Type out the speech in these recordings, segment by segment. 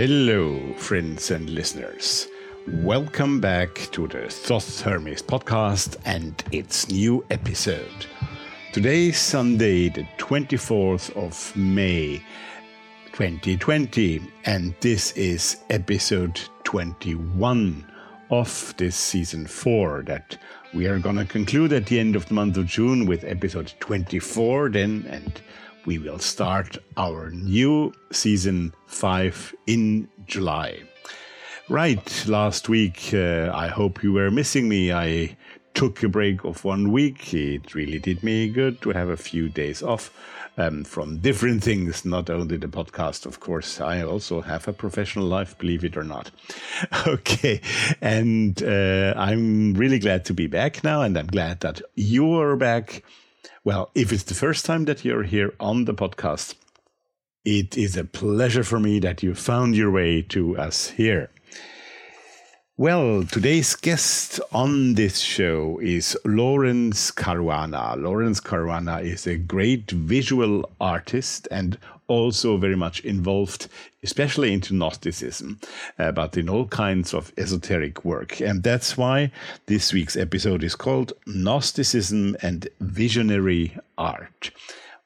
Hello, friends and listeners. Welcome back to the Thoth Hermes podcast and its new episode. Today is Sunday, the 24th of May 2020, and this is episode 21 of this season 4 that we are going to conclude at the end of the month of June with episode 24 then and we will start our new season 5 in July. Right, last week, uh, I hope you were missing me. I took a break of one week. It really did me good to have a few days off um, from different things, not only the podcast, of course. I also have a professional life, believe it or not. Okay, and uh, I'm really glad to be back now, and I'm glad that you are back. Well, if it's the first time that you're here on the podcast, it is a pleasure for me that you found your way to us here. Well, today's guest on this show is Laurence Caruana. Laurence Caruana is a great visual artist and also very much involved, especially into Gnosticism, uh, but in all kinds of esoteric work. And that's why this week's episode is called Gnosticism and Visionary Art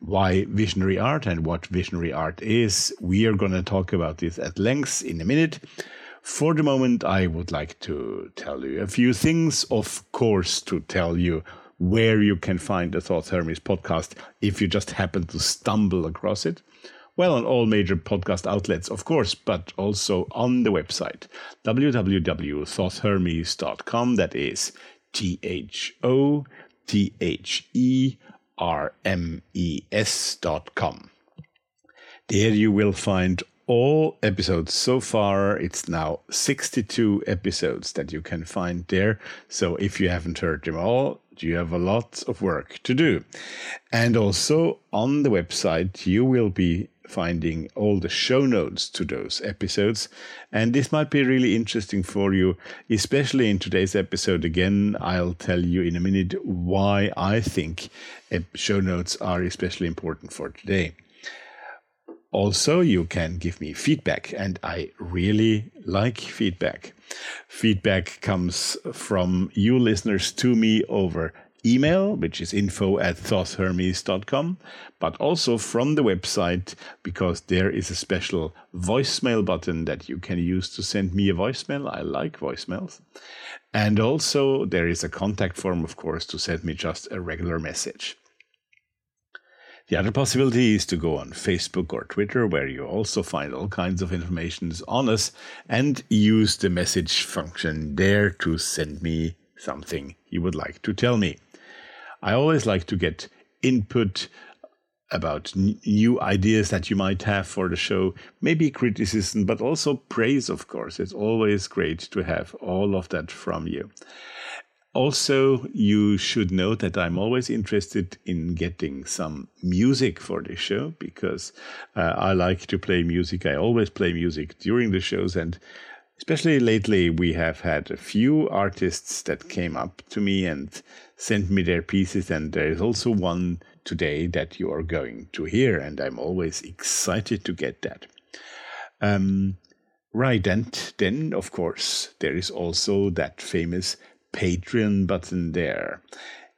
why visionary art and what visionary art is. We are going to talk about this at length in a minute. For the moment, I would like to tell you a few things, of course, to tell you where you can find the Thoth Hermes podcast if you just happen to stumble across it. Well, on all major podcast outlets, of course, but also on the website www.thothhermes.com. That is T H O T H E R M E S dot com. There you will find all episodes so far. It's now 62 episodes that you can find there. So if you haven't heard them all, you have a lot of work to do. And also on the website, you will be finding all the show notes to those episodes. And this might be really interesting for you, especially in today's episode. Again, I'll tell you in a minute why I think eh, show notes are especially important for today. Also, you can give me feedback, and I really like feedback. Feedback comes from you listeners to me over email, which is info at thothhermes.com, but also from the website, because there is a special voicemail button that you can use to send me a voicemail. I like voicemails. And also, there is a contact form, of course, to send me just a regular message. The other possibility is to go on Facebook or Twitter, where you also find all kinds of information on us, and use the message function there to send me something you would like to tell me. I always like to get input about n- new ideas that you might have for the show, maybe criticism, but also praise, of course. It's always great to have all of that from you. Also, you should know that I'm always interested in getting some music for the show because uh, I like to play music. I always play music during the shows, and especially lately, we have had a few artists that came up to me and sent me their pieces, and there is also one today that you are going to hear, and I'm always excited to get that. Um, right, and then, of course, there is also that famous Patreon button there.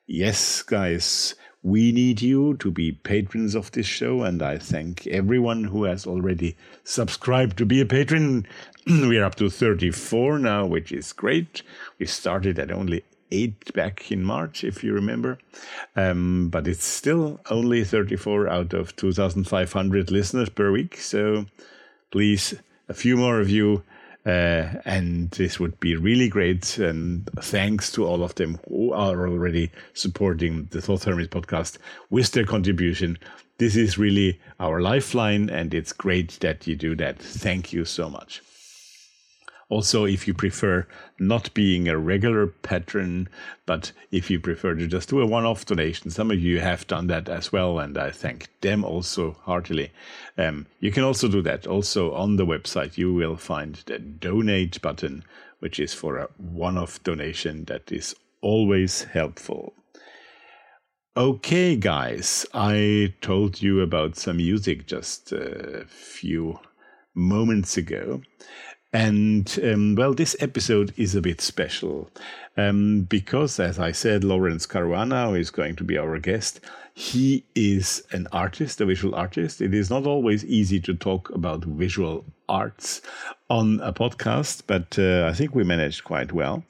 Yes, guys, we need you to be patrons of this show, and I thank everyone who has already subscribed to be a patron. We're up to 34 now, which is great. We started at only eight back in March, if you remember. Um, but it's still only 34 out of 2,500 listeners per week. So please, a few more of you Uh, and this would be really great. And thanks to all of them who are already supporting the Thoth Hermes podcast with their contribution. This is really our lifeline, and it's great that you do that. Thank you so much. Also, if you prefer not being a regular patron, but if you prefer to just do a one off donation, some of you have done that as well, and I thank them also heartily. Um, you can also do that. Also, on the website, you will find the donate button, which is for a one off donation that is always helpful. Okay, guys, I told you about some music just a few moments ago. And um, well, this episode is a bit special um, because, as I said, Laurence Caruana is going to be our guest. He is an artist, a visual artist. It is not always easy to talk about visual arts on a podcast, but uh, I think we managed quite well.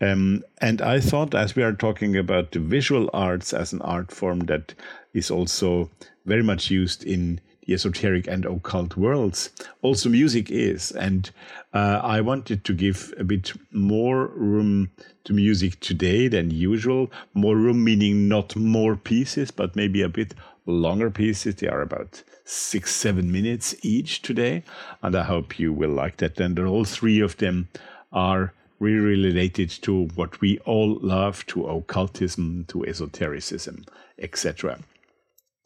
Um, and I thought, as we are talking about the visual arts as an art form that is also very much used in the esoteric and occult worlds, also music is. And uh, I wanted to give a bit more room to music today than usual. More room meaning not more pieces, but maybe a bit longer pieces. They are about six, seven minutes each today. And I hope you will like that. And all three of them are really related to what we all love, to occultism, to esotericism, etc.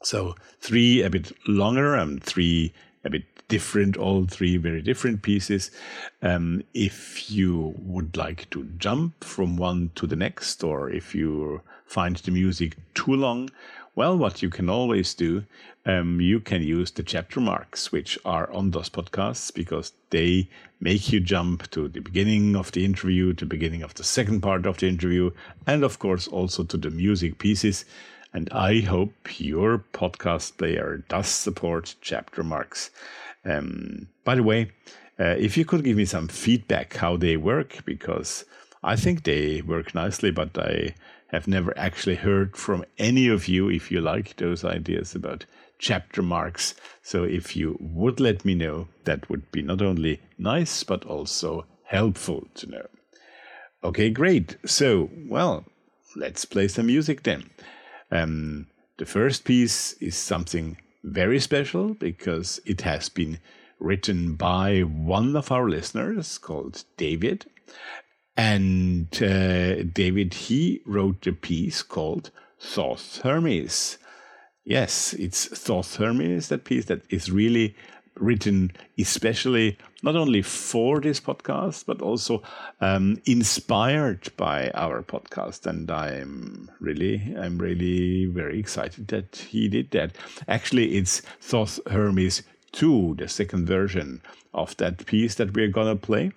So three a bit longer and three a bit different, all three very different pieces. Um, if you would like to jump from one to the next, or if you find the music too long, well, what you can always do, um, you can use the chapter marks, which are on those podcasts, because they make you jump to the beginning of the interview, to the beginning of the second part of the interview, and of course also to the music pieces. And I hope your podcast player does support chapter marks. Um, by the way, uh, if you could give me some feedback how they work, because I think they work nicely, but I have never actually heard from any of you if you like those ideas about chapter marks. So if you would let me know, that would be not only nice, but also helpful to know. Okay, great. So, well, let's play some music then. Um, the first piece is something very special because it has been written by one of our listeners called David. And uh, David, he wrote a piece called Thoth Hermes. Yes, it's Thoth Hermes, that piece that is really written especially not only for this podcast but also um, inspired by our podcast. And i'm really i'm really very excited that he did that. Actually it's thoth hermes 2 the second version of that piece that we're gonna play.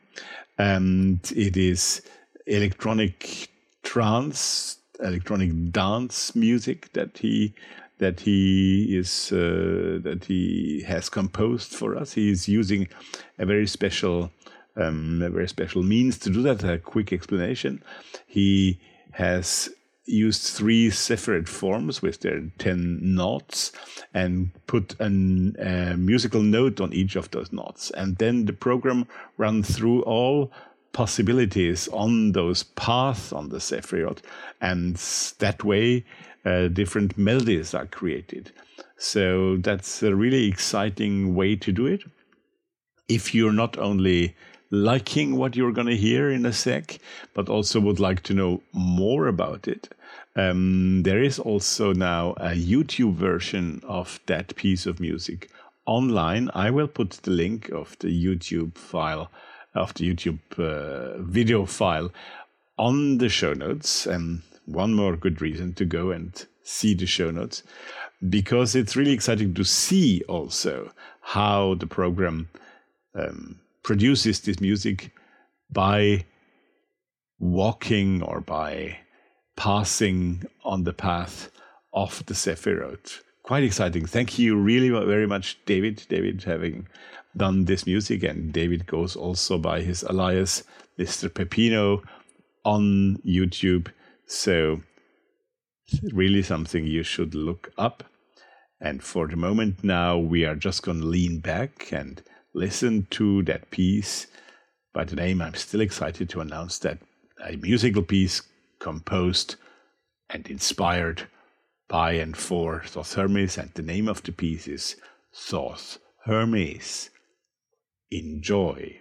And it is electronic trance electronic dance music that he that he is uh, that he has composed for us. He is using a very special um, a very special means to do that. A quick explanation: he has used three separate forms with their 10 notes and put a uh, musical note on each of those notes. And then the program ran through all possibilities on those paths on the Sephiroth. And that way, uh, different melodies are created. So that's a really exciting way to do it. If you're not only liking what you're going to hear in a sec, but also would like to know more about it, um, there is also now a YouTube version of that piece of music online. I will put the link of the YouTube file, of the YouTube uh, video file on the show notes. And one more good reason to go and see the show notes because it's really exciting to see also how the program um, produces this music by walking or by passing on the path of the Sephiroth. Quite exciting. Thank you really very much, David. David having done this music, and David goes also by his alias, Mr. Pepino, on YouTube. So, really something you should look up. And for the moment now, we are just going to lean back and listen to that piece by the name, I'm still excited to announce that a musical piece composed and inspired by and for Thoth Hermes, and the name of the piece is Thoth Hermes. Enjoy.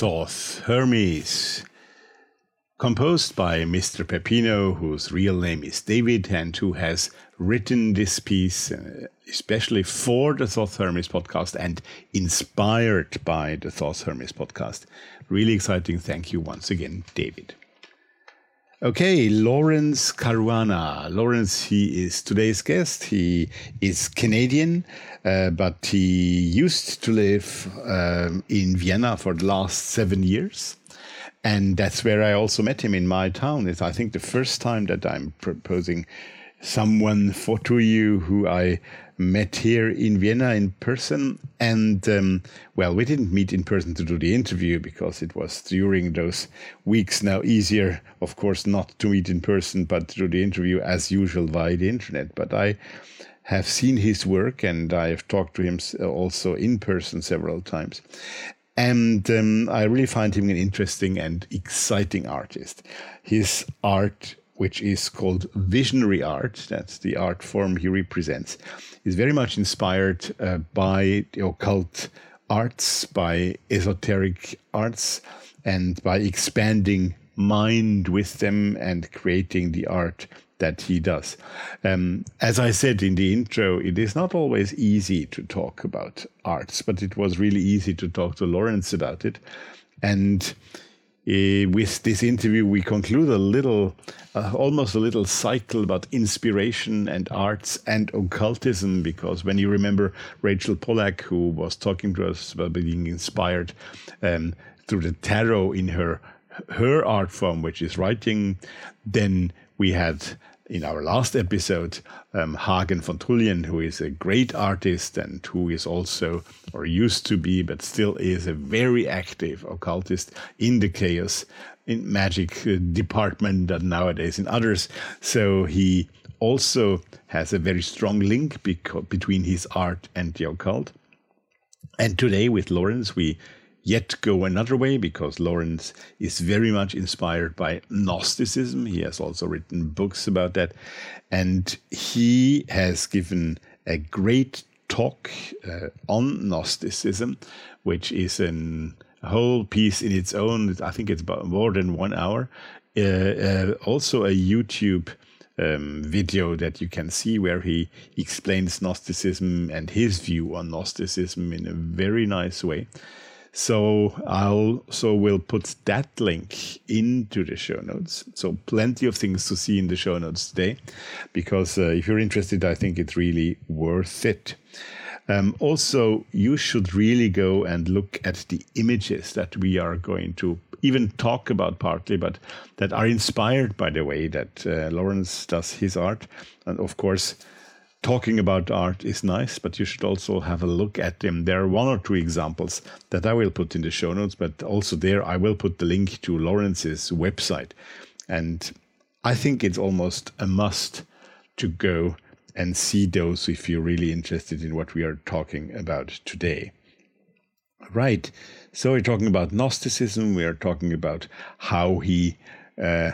Thoth Hermes, composed by Mr. Peppino, whose real name is David and who has written this piece uh, especially for the Thoth Hermes podcast and inspired by the Thoth Hermes podcast. Really exciting. Thank you once again, David. Okay, Laurence Caruana. Laurence, he is today's guest. He is Canadian, uh, but he used to live um, in Vienna for the last seven years. And that's where I also met him in my town. It's, I think, the first time that I'm proposing someone for to you who I met here in Vienna in person. And um, well, we didn't meet in person to do the interview because it was during those weeks now easier, of course, not to meet in person, but to do the interview as usual via the internet. But I have seen his work and I have talked to him also in person several times. And um, I really find him an interesting and exciting artist. His art which is called visionary art, that's the art form he represents, is very much inspired uh, by the occult arts, by esoteric arts, and by expanding mind with them and creating the art that he does. Um, as I said in the intro, it is not always easy to talk about arts, but it was really easy to talk to Laurence about it. And uh, with this interview, we conclude a little, uh, almost a little cycle about inspiration and arts and occultism. Because when you remember Rachel Pollack, who was talking to us about being inspired um, through the tarot in her her art form, which is writing, then we had in our last episode, um, Hagen von Tulien, who is a great artist and who is also, or used to be, but still is a very active occultist in the chaos in magic uh, department that nowadays in others. So he also has a very strong link between his art and the occult. And today with Laurence, we yet go another way because Laurence is very much inspired by Gnosticism. He has also written books about that. And he has given a great talk uh, on Gnosticism, which is an, a whole piece in its own. I think it's about more than one hour. Uh, uh, also, a YouTube um, video that you can see where he explains Gnosticism and his view on Gnosticism in a very nice way. So I'll so we'll put that link into the show notes. So plenty of things to see in the show notes today, because uh, if you're interested, I think it's really worth it. Um, also, you should really go and look at the images that we are going to even talk about partly, but that are inspired by the way that uh, Laurence does his art. And of course, talking about art is nice, but you should also have a look at them. There are one or two examples that I will put in the show notes, but also there I will put the link to Laurence's website. And I think it's almost a must to go and see those if you're really interested in what we are talking about today. Right. So we're talking about Gnosticism. We are talking about how he uh,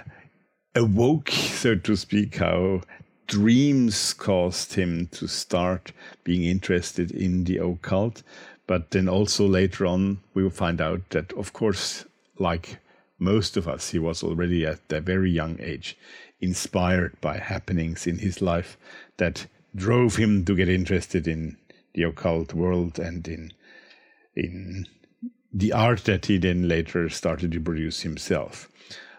awoke, so to speak, how dreams caused him to start being interested in the occult. But then also later on, we will find out that, of course, like most of us, he was already at a very young age inspired by happenings in his life that drove him to get interested in the occult world and in in the art that he then later started to produce himself.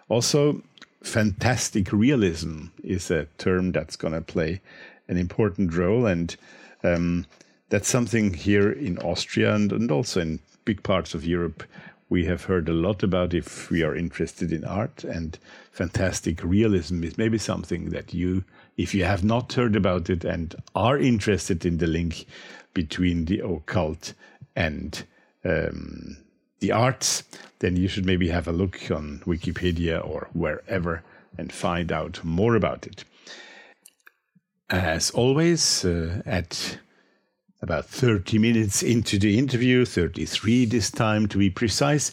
Also, fantastic realism is a term that's going to play an important role. And um, that's something here in Austria and, and also in big parts of Europe we have heard a lot about if we are interested in art. And fantastic realism is maybe something that you, if you have not heard about it and are interested in the link between the occult and um, the arts, then you should maybe have a look on Wikipedia or wherever and find out more about it. As always, uh, at about 30 minutes into the interview, 33 this time to be precise,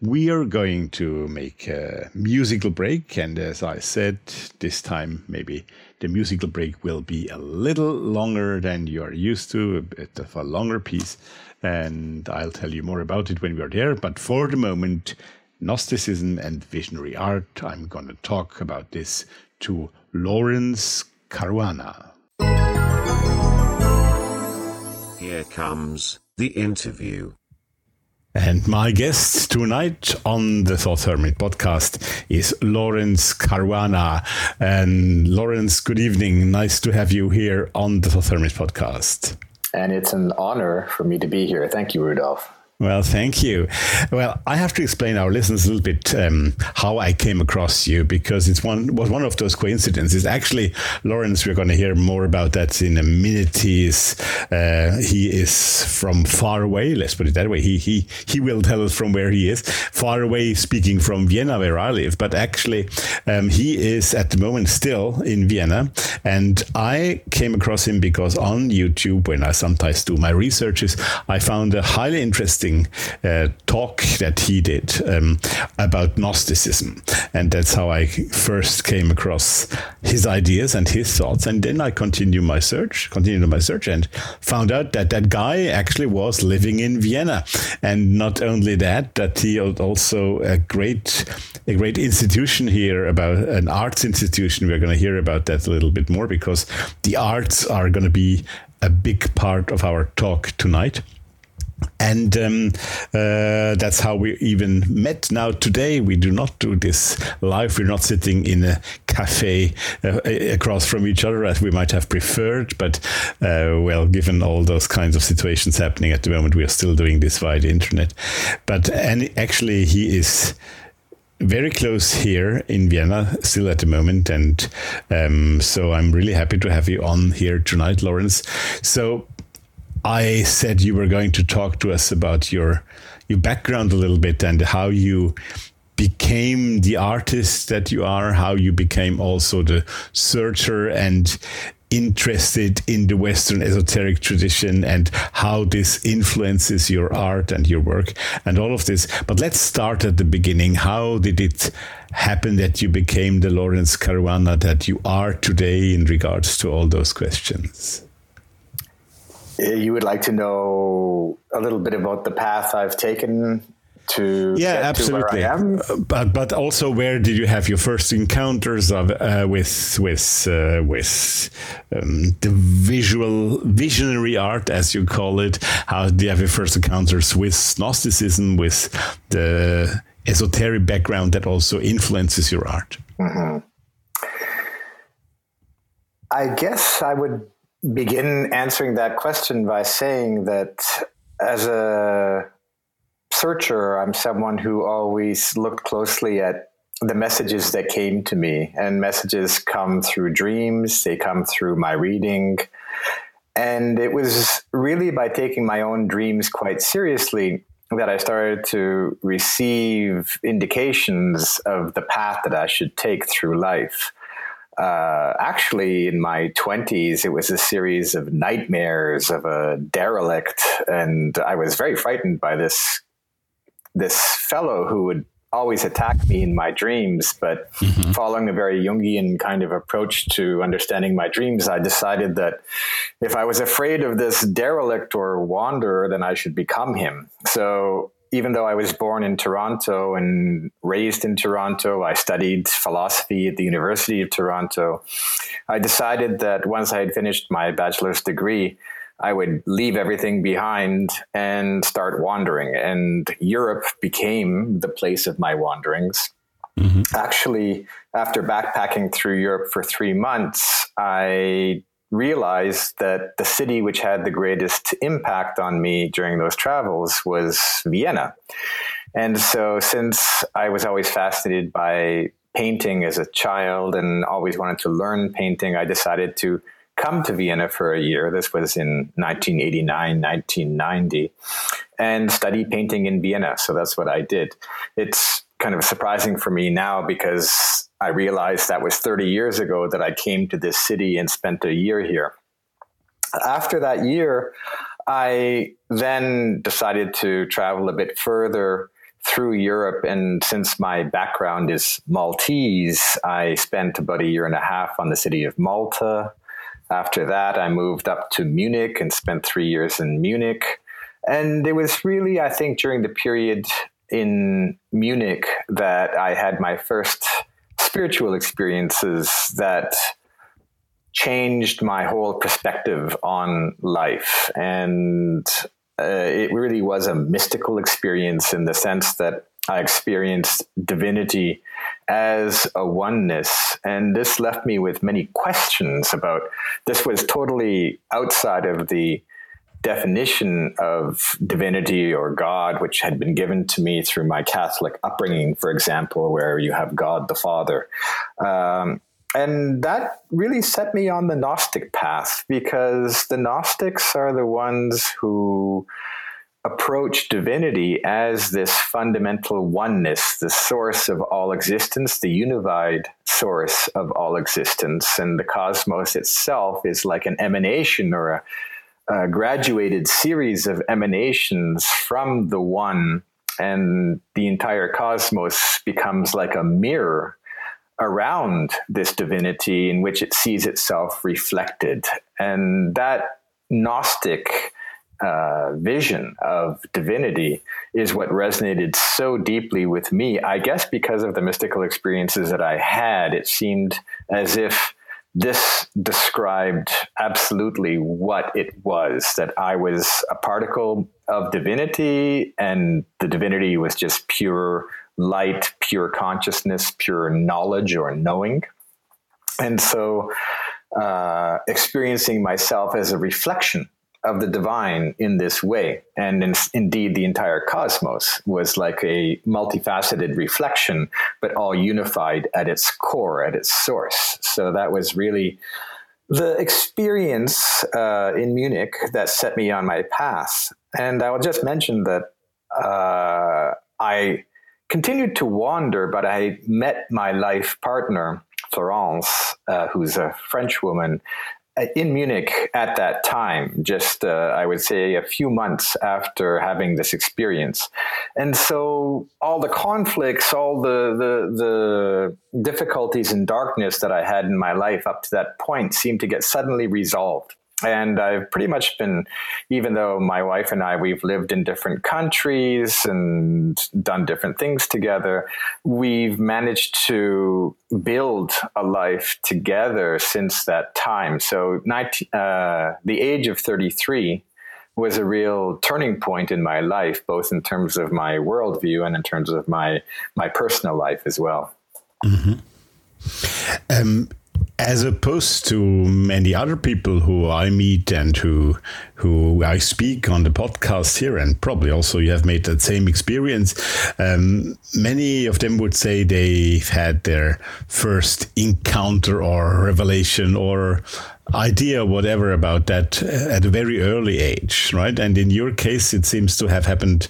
we are going to make a musical break. And as I said, this time maybe the musical break will be a little longer than you're used to, a bit of a longer piece. And I'll tell you more about it when we are there. But for the moment, Gnosticism and visionary art, I'm going to talk about this to Laurence Caruana. Here comes the interview. And my guest tonight on the Thoth Hermes podcast is Laurence Caruana. And Laurence, good evening. Nice to have you here on the Thoth Hermes podcast. And it's an honor for me to be here. Thank you, Rudolf. Well, thank you. Well, I have to explain our listeners a little bit um, how I came across you because it's one was one of those coincidences. Actually, Laurence, we're going to hear more about that in a minute. He is uh, he is from far away. Let's put it that way. He he he will tell us from where he is. Far away, speaking from Vienna, where I live. But actually, um, he is at the moment still in Vienna, and I came across him because on YouTube, when I sometimes do my researches, I found a highly interesting uh, talk that he did um, about Gnosticism. And that's how I first came across his ideas and his thoughts. And then I continued my search, continued my search, and found out that that guy actually was living in Vienna. And not only that, that he also a great, a great institution here about an arts institution. We're going to hear about that a little bit more because the arts are going to be a big part of our talk tonight and um, uh, that's how we even met. Now today we do not do this live. We're not sitting in a cafe uh, across from each other as we might have preferred. But uh, well, given all those kinds of situations happening at the moment, we are still doing this via the internet. But and actually, he is very close here in Vienna still at the moment. And um, so I'm really happy to have you on here tonight, Laurence. So I said you were going to talk to us about your your background a little bit and how you became the artist that you are, how you became also the searcher and interested in the Western esoteric tradition and how this influences your art and your work and all of this. But let's start at the beginning. How did it happen that you became the Laurence Caruana that you are today in regards to all those questions? You would like to know a little bit about the path I've taken to yeah absolutely. but but also where did you have your first encounters of uh, with with uh, with um, the visual visionary art as you call it? How do you have your first encounters with gnosticism with the esoteric background that also influences your art? Mm-hmm. i guess i would begin answering that question by saying that as a searcher, I'm someone who always looked closely at the messages that came to me. And messages come through dreams, they come through my reading. And it was really by taking my own dreams quite seriously that I started to receive indications of the path that I should take through life uh, actually in my 20s it was a series of nightmares of a derelict and i was very frightened by this this fellow who would always attack me in my dreams but mm-hmm. following a very jungian kind of approach to understanding my dreams i decided that if i was afraid of this derelict or wanderer then i should become him so even though I was born in Toronto and raised in Toronto, I studied philosophy at the University of Toronto. I decided that once I had finished my bachelor's degree, I would leave everything behind and start wandering. And Europe became the place of my wanderings. Mm-hmm. Actually, after backpacking through Europe for three months, I realized that the city which had the greatest impact on me during those travels was Vienna. And so, since I was always fascinated by painting as a child and always wanted to learn painting, I decided to come to Vienna for a year. This was in 1989, 1990, and study painting in Vienna. So that's what I did. It's kind of surprising for me now because I realized that was 30 years ago that I came to this city and spent a year here. After that year, I then decided to travel a bit further through Europe. And since my background is Maltese, I spent about a year and a half on the city of Malta. After that, I moved up to Munich and spent three years in Munich. And it was really, I think, during the period in Munich that I had my first spiritual experiences that changed my whole perspective on life. And uh, it really was a mystical experience in the sense that I experienced divinity as a oneness. And this left me with many questions about this was totally outside of the definition of divinity or God, which had been given to me through my Catholic upbringing, for example, where you have God the Father. Um, and that really set me on the Gnostic path because the Gnostics are the ones who approach divinity as this fundamental oneness, the source of all existence, the unified source of all existence. And the cosmos itself is like an emanation or a, a graduated series of emanations from the one. And the entire cosmos becomes like a mirror around this divinity in which it sees itself reflected. And that Gnostic uh, vision of divinity is what resonated so deeply with me. I guess because of the mystical experiences that I had, it seemed as if this described absolutely what it was that I was a particle of divinity, and the divinity was just pure light, pure consciousness, pure knowledge or knowing. And so, uh, experiencing myself as a reflection of the divine in this way. And in, indeed, the entire cosmos was like a multifaceted reflection, but all unified at its core, at its source. So that was really the experience uh, in Munich that set me on my path. And I will just mention that uh, I continued to wander, but I met my life partner, Florence, uh, who's a French woman, in Munich at that time, just uh, I would say a few months after having this experience. And so all the conflicts, all the, the, the difficulties and darkness that I had in my life up to that point seemed to get suddenly resolved and I've pretty much been, even though my wife and I, we've lived in different countries and done different things together, we've managed to build a life together since that time. So, 19, uh, the age of 33 was a real turning point in my life, both in terms of my worldview and in terms of my, my personal life as well. Mm-hmm. Um, as opposed to many other people who I meet and who who I speak on the podcast here, and probably also you have made that same experience. Um, many of them would say they've had their first encounter or revelation or idea, whatever, about that at a very early age, right? And in your case, it seems to have happened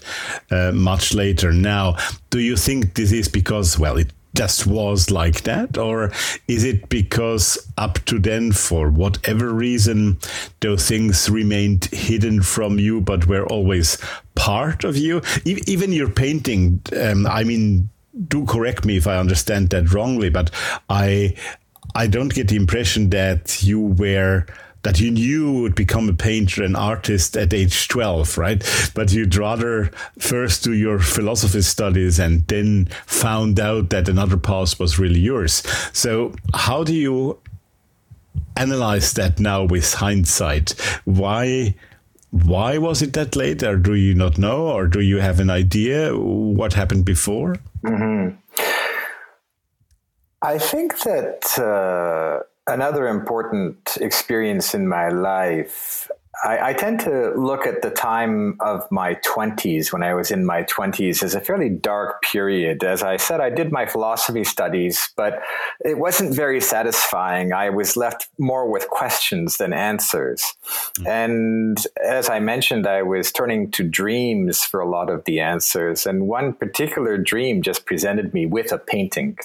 uh, much later. Now, do you think this is because, well, it just was like that? Or is it because up to then, for whatever reason, those things remained hidden from you but were always part of you? even your painting, um, I mean, do correct me if I understand that wrongly, but I I don't get the impression that you were that you knew would become a painter and artist at age 12, right? But you'd rather first do your philosophy studies and then found out that another path was really yours. So, how do you analyze that now with hindsight? Why? Why was it that late, or do you not know, or do you have an idea what happened before? Mm-hmm. I think that uh, another important experience in my life I, I, tend to look at the time of my 20s when I was in my 20s as a fairly dark period. As I said, I did my philosophy studies, but it wasn't very satisfying. I was left more with questions than answers. Mm-hmm. And as I mentioned, I was turning to dreams for a lot of the answers. And one particular dream just presented me with a painting.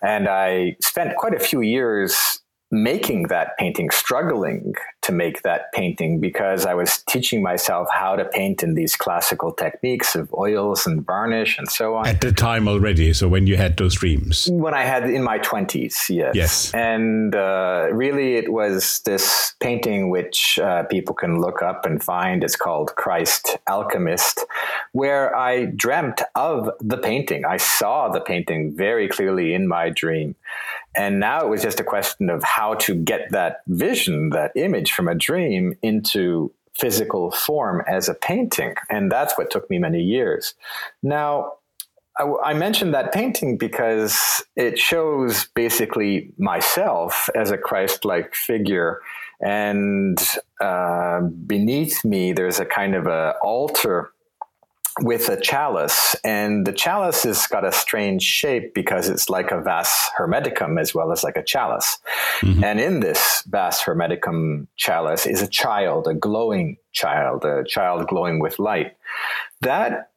And I spent quite a few years making that painting, struggling to make that painting because I was teaching myself how to paint in these classical techniques of oils and varnish and so on. At the time already, so when you had those dreams? When I had in my 20s, yes. Yes. And uh, really, it was this painting which uh, people can look up and find. It's called Christ Alchemist, where I dreamt of the painting. I saw the painting very clearly in my dream. And now it was just a question of how to get that vision, that image from a dream into physical form as a painting. And that's what took me many years. Now, I, mentioned that painting because it shows basically myself as a Christ like figure. And uh, beneath me, there's a kind of a altar with a chalice, and the chalice has got a strange shape because it's like a vas hermeticum as well as like a chalice. Mm-hmm. And in this vas hermeticum chalice is a child, a glowing child, a child glowing with light. That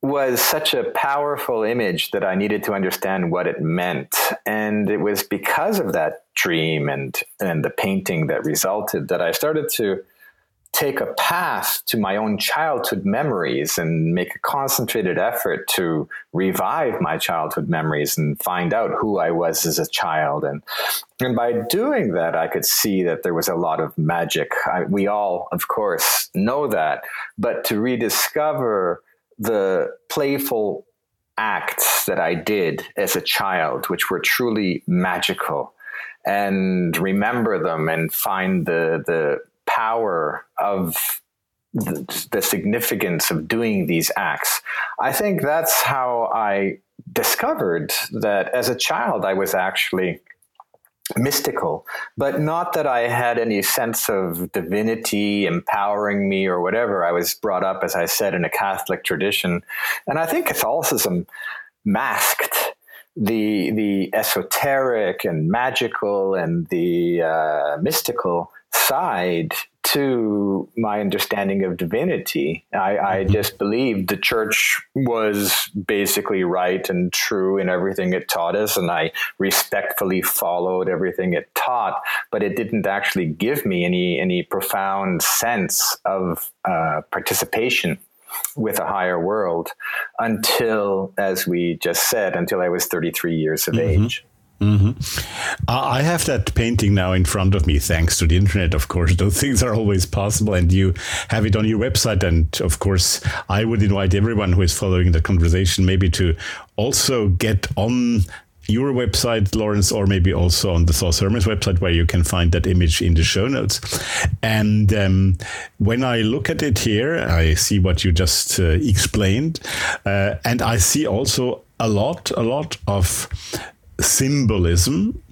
was such a powerful image that I needed to understand what it meant. And it was because of that dream and, and the painting that resulted that I started to take a path to my own childhood memories and make a concentrated effort to revive my childhood memories and find out who I was as a child. And, and by doing that, I could see that there was a lot of magic. I, we all, of course, know that, but to rediscover the playful acts that I did as a child, which were truly magical, and remember them and find the the power of the, the significance of doing these acts. I think that's how I discovered that as a child I was actually mystical, but not that I had any sense of divinity empowering me or whatever. I was brought up, as I said, in a Catholic tradition. And I think Catholicism masked the the esoteric and magical and the uh, mystical side to my understanding of divinity. I, I, mm-hmm. just believed the church was basically right and true in everything it taught us, and I respectfully followed everything it taught. But it didn't actually give me any any profound sense of uh, participation with a higher world until, as we just said, until I was 33 years of mm-hmm. age. Mm-hmm. I have that painting now in front of me, thanks to the internet. Of course, those things are always possible, and you have it on your website. And of course, I would invite everyone who is following the conversation maybe to also get on your website, Laurence, or maybe also on the Thoth Hermes website, where you can find that image in the show notes. And um, when I look at it here, I see what you just uh, explained, uh, and I see also a lot, a lot of symbolism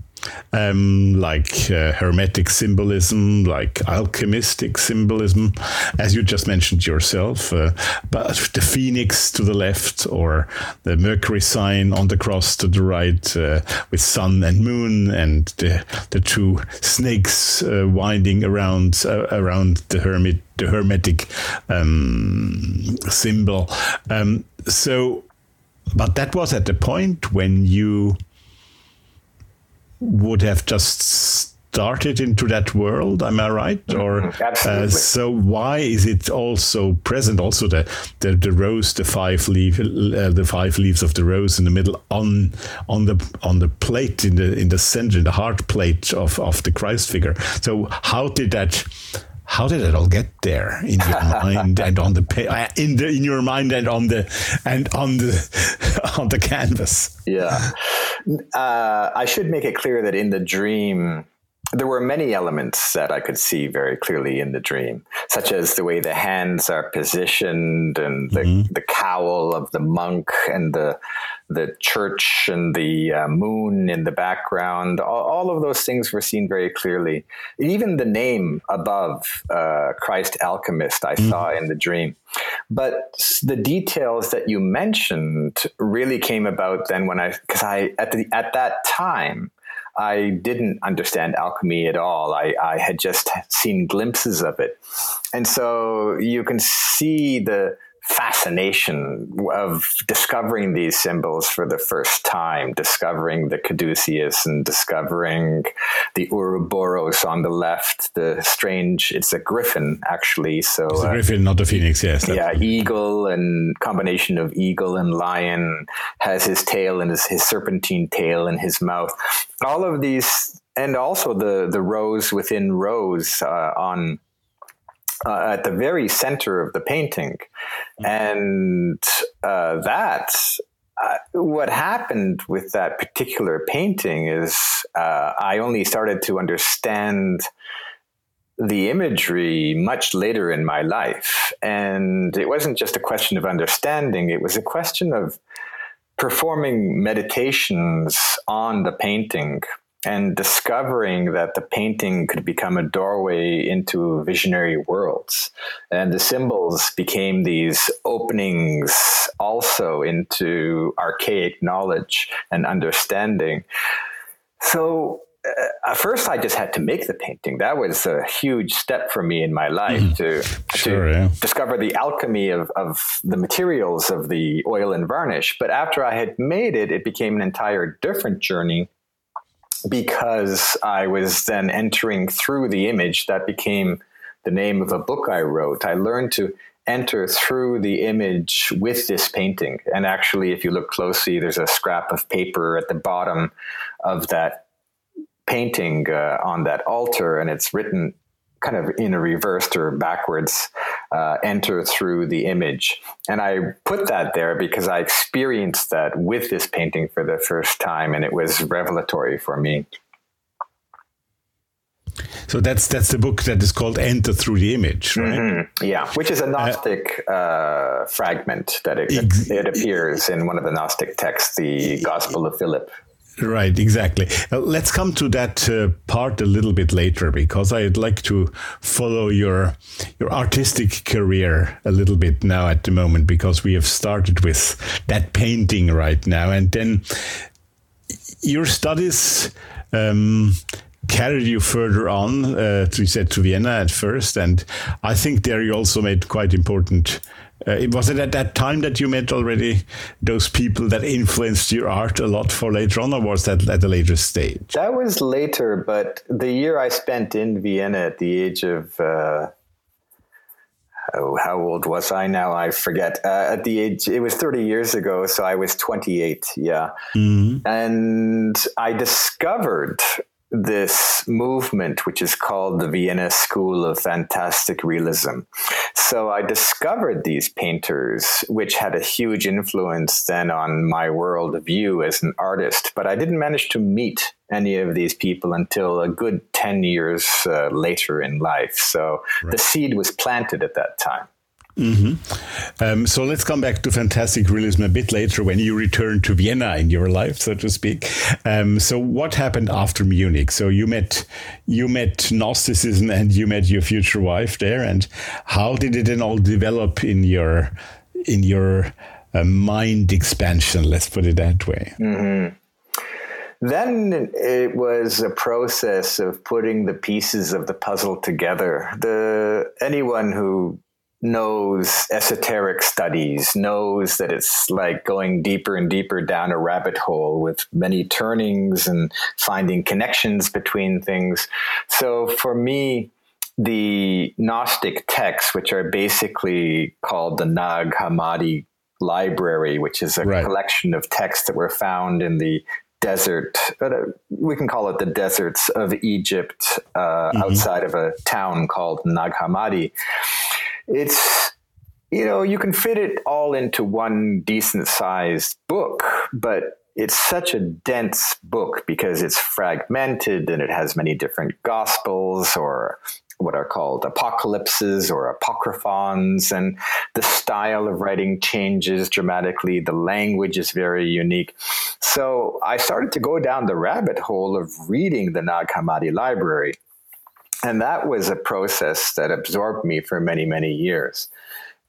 um, like uh, hermetic symbolism, like alchemistic symbolism, as you just mentioned yourself. Uh, but the phoenix to the left, or the Mercury sign on the cross to the right, uh, with sun and moon, and the, the two snakes uh, winding around uh, around the hermit, the hermetic um, symbol. Um, so, but that was at the point when you would have just started into that world. Am I right? Mm-hmm. Or uh, so? Why is it also present? Also, the the, the rose, the five leaf, uh, the five leaves of the rose in the middle on on the on the plate in the in the center, in the heart plate of of the Christ figure. So, how did that? How did it all get there in your mind and on the uh, in the in your mind and on the and on the on the canvas? Yeah. Uh, i should make it clear that in the dream there were many elements that I could see very clearly in the dream, such as the way the hands are positioned and the, mm-hmm. the cowl of the monk and the the church and the uh, moon in the background. All, all, of those things were seen very clearly. Even the name above uh, Christ Alchemist, I mm-hmm. saw in the dream. But the details that you mentioned really came about then when I, because I at the at that time I didn't understand alchemy at all. I, I had just seen glimpses of it. And so you can see the fascination of discovering these symbols for the first time, discovering the caduceus and discovering the Ouroboros on the left, the strange, it's a griffin actually. So it's a uh, griffin, uh, not a phoenix, yes. Yeah, eagle and combination of eagle and lion has his tail and his, his serpentine tail in his mouth. All of these, and also the, the rose within rose uh, on uh, at the very center of the painting. Mm-hmm. And uh, that, uh, what happened with that particular painting is uh, I only started to understand the imagery much later in my life. And it wasn't just a question of understanding, it was a question of performing meditations on the painting and discovering that the painting could become a doorway into visionary worlds. And the symbols became these openings also into archaic knowledge and understanding. So, at first, I just had to make the painting. That was a huge step for me in my life mm, to, sure, to yeah. discover the alchemy of, of the materials of the oil and varnish. But after I had made it, it became an entire different journey because I was then entering through the image, that became the name of a book I wrote. I learned to enter through the image with this painting. And actually, if you look closely, there's a scrap of paper at the bottom of that painting uh, on that altar, and it's written kind of in a reversed or backwards uh, enter through the image. And I put that there because I experienced that with this painting for the first time, and it was revelatory for me. So that's that's the book that is called Enter Through the Image, right? Mm-hmm. Yeah, which is a Gnostic uh, uh, fragment that it, ex- it, appears in one of the Gnostic texts, the Gospel of Philip. Right, exactly. Uh, let's come to that uh, part a little bit later because I'd like to follow your your artistic career a little bit now at the moment because we have started with that painting right now, and then your studies. Um, carried you further on uh, to you said to Vienna at first, and I think there you also made quite important uh, was it at that time that you met already those people that influenced your art a lot for later on, or was that at a later stage? That was later, but the year I spent in Vienna at the age of uh, oh, how old was I now? I forget. Uh, at the age, it was 30 years ago, so I was 28. Yeah. Mm-hmm. And I discovered this movement, which is called the Vienna School of Fantastic Realism. So I discovered these painters, which had a huge influence then on my worldview as an artist, but I didn't manage to meet any of these people until a good 10 years uh, later in life. So right. the seed was planted at that time. Mm-hmm. Um, so let's come back to fantastic realism a bit later when you return to Vienna in your life, so to speak. Um, so what happened after Munich? So you met you met Gnosticism and you met your future wife there, and how did it then all develop in your in your uh, mind expansion? Let's put it that way. Mm-hmm then it was a process of putting the pieces of the puzzle together. The anyone who knows esoteric studies, knows that it's like going deeper and deeper down a rabbit hole with many turnings and finding connections between things. So for me, the Gnostic texts, which are basically called the Nag Hammadi Library, which is a right. collection of texts that were found in the desert, uh, we can call it the deserts of Egypt, uh, mm-hmm. outside of a town called Nag Hammadi it's you know you can fit it all into one decent sized book but it's such a dense book because it's fragmented and it has many different gospels or what are called apocalypses or apocryphons and the style of writing changes dramatically. The language is very unique. So i started to go down the rabbit hole of reading the nag hammadi library and that was a process that absorbed me for many, many years.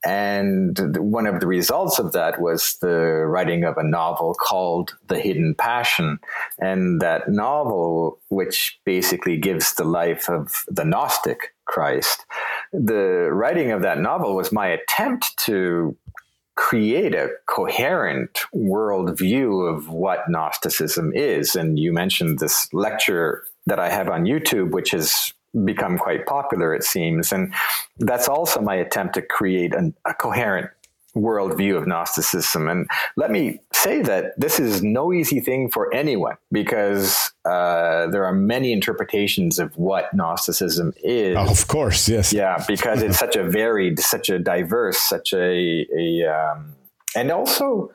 And one of the results of that was the writing of a novel called The Hidden Passion. And that novel, which basically gives the life of the Gnostic Christ, the writing of that novel was my attempt to create a coherent worldview of what Gnosticism is. And you mentioned this lecture that I have on YouTube, which has become quite popular, it seems. And that's also my attempt to create an, a coherent worldview of Gnosticism. And let me say that this is no easy thing for anyone because uh, there are many interpretations of what Gnosticism is. Oh, of course, yes. Yeah, because it's such a varied, such a diverse, such a, a um, and also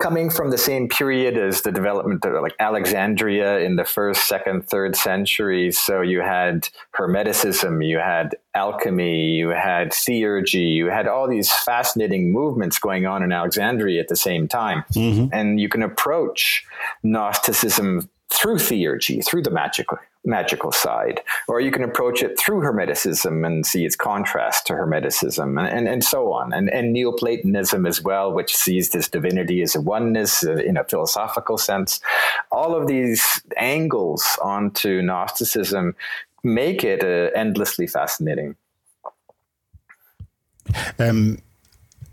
coming from the same period as the development of like Alexandria in the first, second, third centuries. So you had Hermeticism, you had alchemy, you had theurgy, you had all these fascinating movements going on in Alexandria at the same time. Mm-hmm. And you can approach Gnosticism through theurgy, through the magical magical side, or you can approach it through Hermeticism and see its contrast to Hermeticism, and, and, and so on. And, and Neoplatonism as well, which sees this divinity as a oneness uh, in a philosophical sense. All of these angles onto Gnosticism make it uh, endlessly fascinating. Um,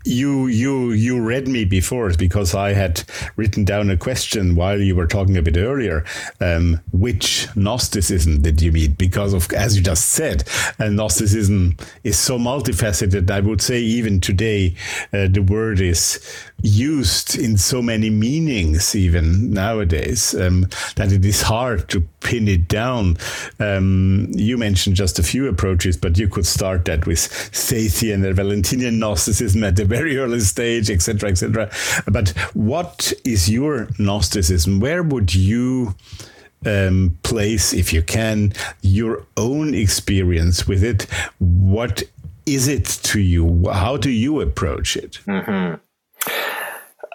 you you you read me before because I had written down a question while you were talking a bit earlier. Um, which Gnosticism did you mean? Because of as you just said, uh, Gnosticism is so multifaceted. I would say even today, uh, the word is used in so many meanings, even nowadays, um, that it is hard to pin it down. Um, you mentioned just a few approaches, but you could start that with Sethian and Valentinian Gnosticism at the very early stage, etc., etc. But what is your Gnosticism? Where would you um, place, if you can, your own experience with it? What is it to you? How do you approach it? Mm-hmm.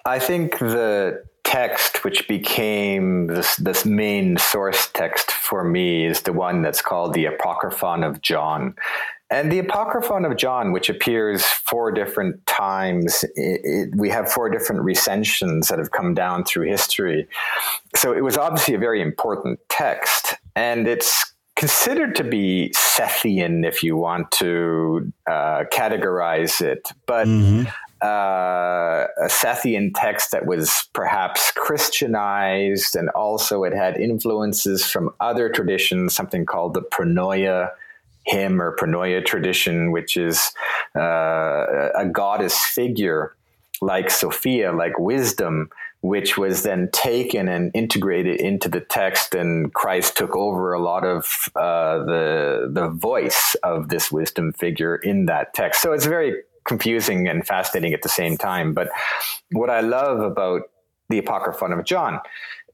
I think the text which became this, this main source text for me is the one that's called the Apocryphon of John. And the Apocryphon of John, which appears four different times, it, it, we have four different recensions that have come down through history. So it was obviously a very important text. And it's considered to be Sethian if you want to uh, categorize it. But mm-hmm uh, a Sethian text that was perhaps Christianized, and also it had influences from other traditions, something called the Pronoia hymn or Pronoia tradition, which is uh, a goddess figure like Sophia, like wisdom, which was then taken and integrated into the text, and Christ took over a lot of uh, the the voice of this wisdom figure in that text. So it's very confusing and fascinating at the same time. But what I love about the Apocryphon of John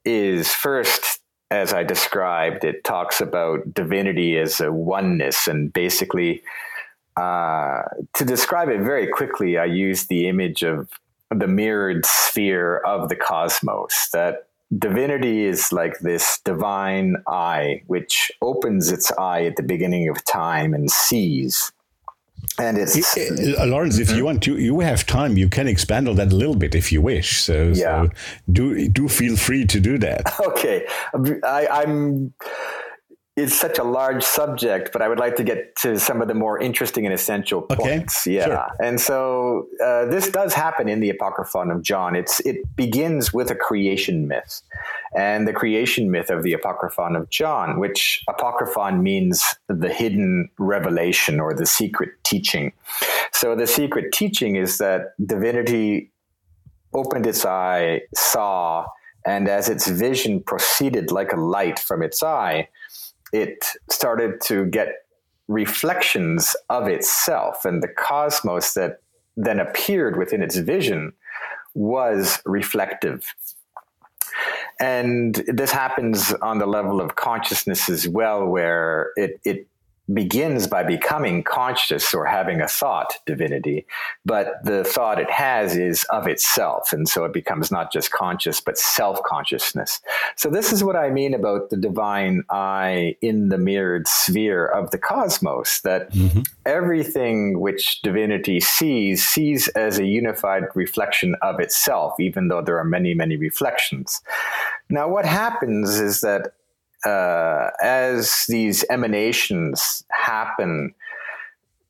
is first, as I described, it talks about divinity as a oneness and basically. Uh, to describe it very quickly, I use the image of the mirrored sphere of the cosmos. That divinity is like this divine eye, which opens its eye at the beginning of time and sees and it's Laurence. If you mm-hmm. want to, you have time. You can expand on that a little bit if you wish. So, yeah. so do do feel free to do that. Okay, I, I'm it's such a large subject, but I would like to get to some of the more interesting and essential points. Okay, yeah, sure. and so uh, this does happen in the Apocryphon of John. It's it begins with a creation myth, and the creation myth of the Apocryphon of John, which Apocryphon means the hidden revelation or the secret teaching. So the secret teaching is that divinity opened its eye, saw, and as its vision proceeded like a light from its eye it started to get reflections of itself and the cosmos that then appeared within its vision was reflective. And this happens on the level of consciousness as well, where it, it begins by becoming conscious or having a thought divinity, but the thought it has is of itself. And so it becomes not just conscious, but self consciousness. So this is what I mean about the divine eye in the mirrored sphere of the cosmos, that mm-hmm. everything which divinity sees, sees as a unified reflection of itself, even though there are many, many reflections. Now, what happens is that uh, as these emanations happen,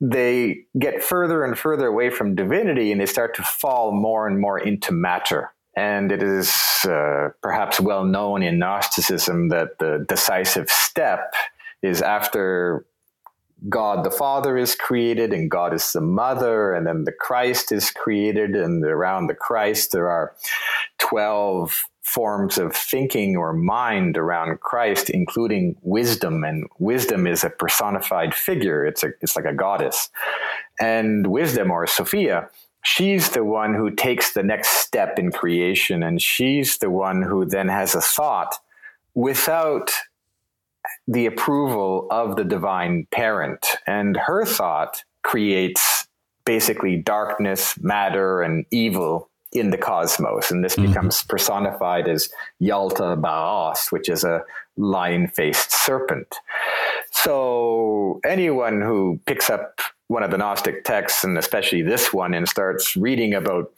they get further and further away from divinity and they start to fall more and more into matter. And it is uh, perhaps well known in Gnosticism that the decisive step is after God the Father is created and God is the Mother, and then the Christ is created, and around the Christ there are 12 forms of thinking or mind around Christ, including wisdom. And wisdom is a personified figure. It's a, it's like a goddess. And wisdom or Sophia, she's the one who takes the next step in creation. And she's the one who then has a thought without the approval of the divine parent. And her thought creates basically darkness, matter, and evil in the cosmos. And this mm-hmm. becomes personified as Yaldabaoth, which is a lion faced serpent. So anyone who picks up one of the Gnostic texts, and especially this one, and starts reading about,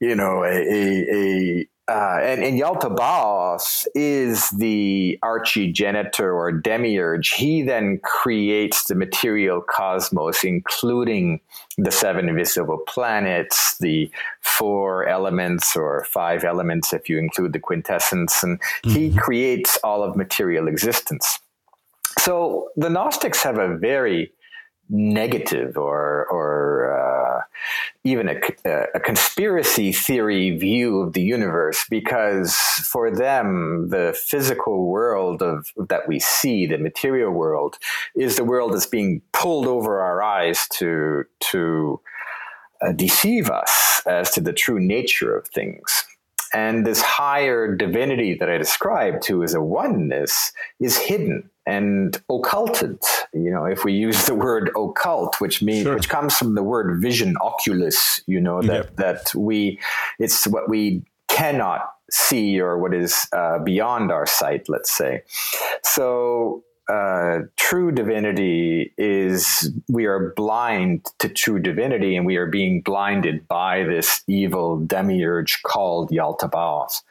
you know, a, a, a uh, and, and Yaldabaoth is the archigenitor or demiurge. He then creates the material cosmos, including the seven visible planets, the four elements or five elements if you include the quintessence, and mm-hmm. he creates all of material existence. So the Gnostics have a very negative or or uh, even a, a, conspiracy theory view of the universe because for them the physical world of that we see the material world is the world that's being pulled over our eyes to to uh, deceive us as to the true nature of things. And this higher divinity that I described to as a oneness is hidden and occulted. You know, if we use the word occult, which means sure. which comes from the word vision oculus, you know, that yep. that we it's what we cannot see or what is uh, beyond our sight, let's say. So uh, true divinity is we are blind to true divinity and we are being blinded by this evil demiurge called Yaldabaoth.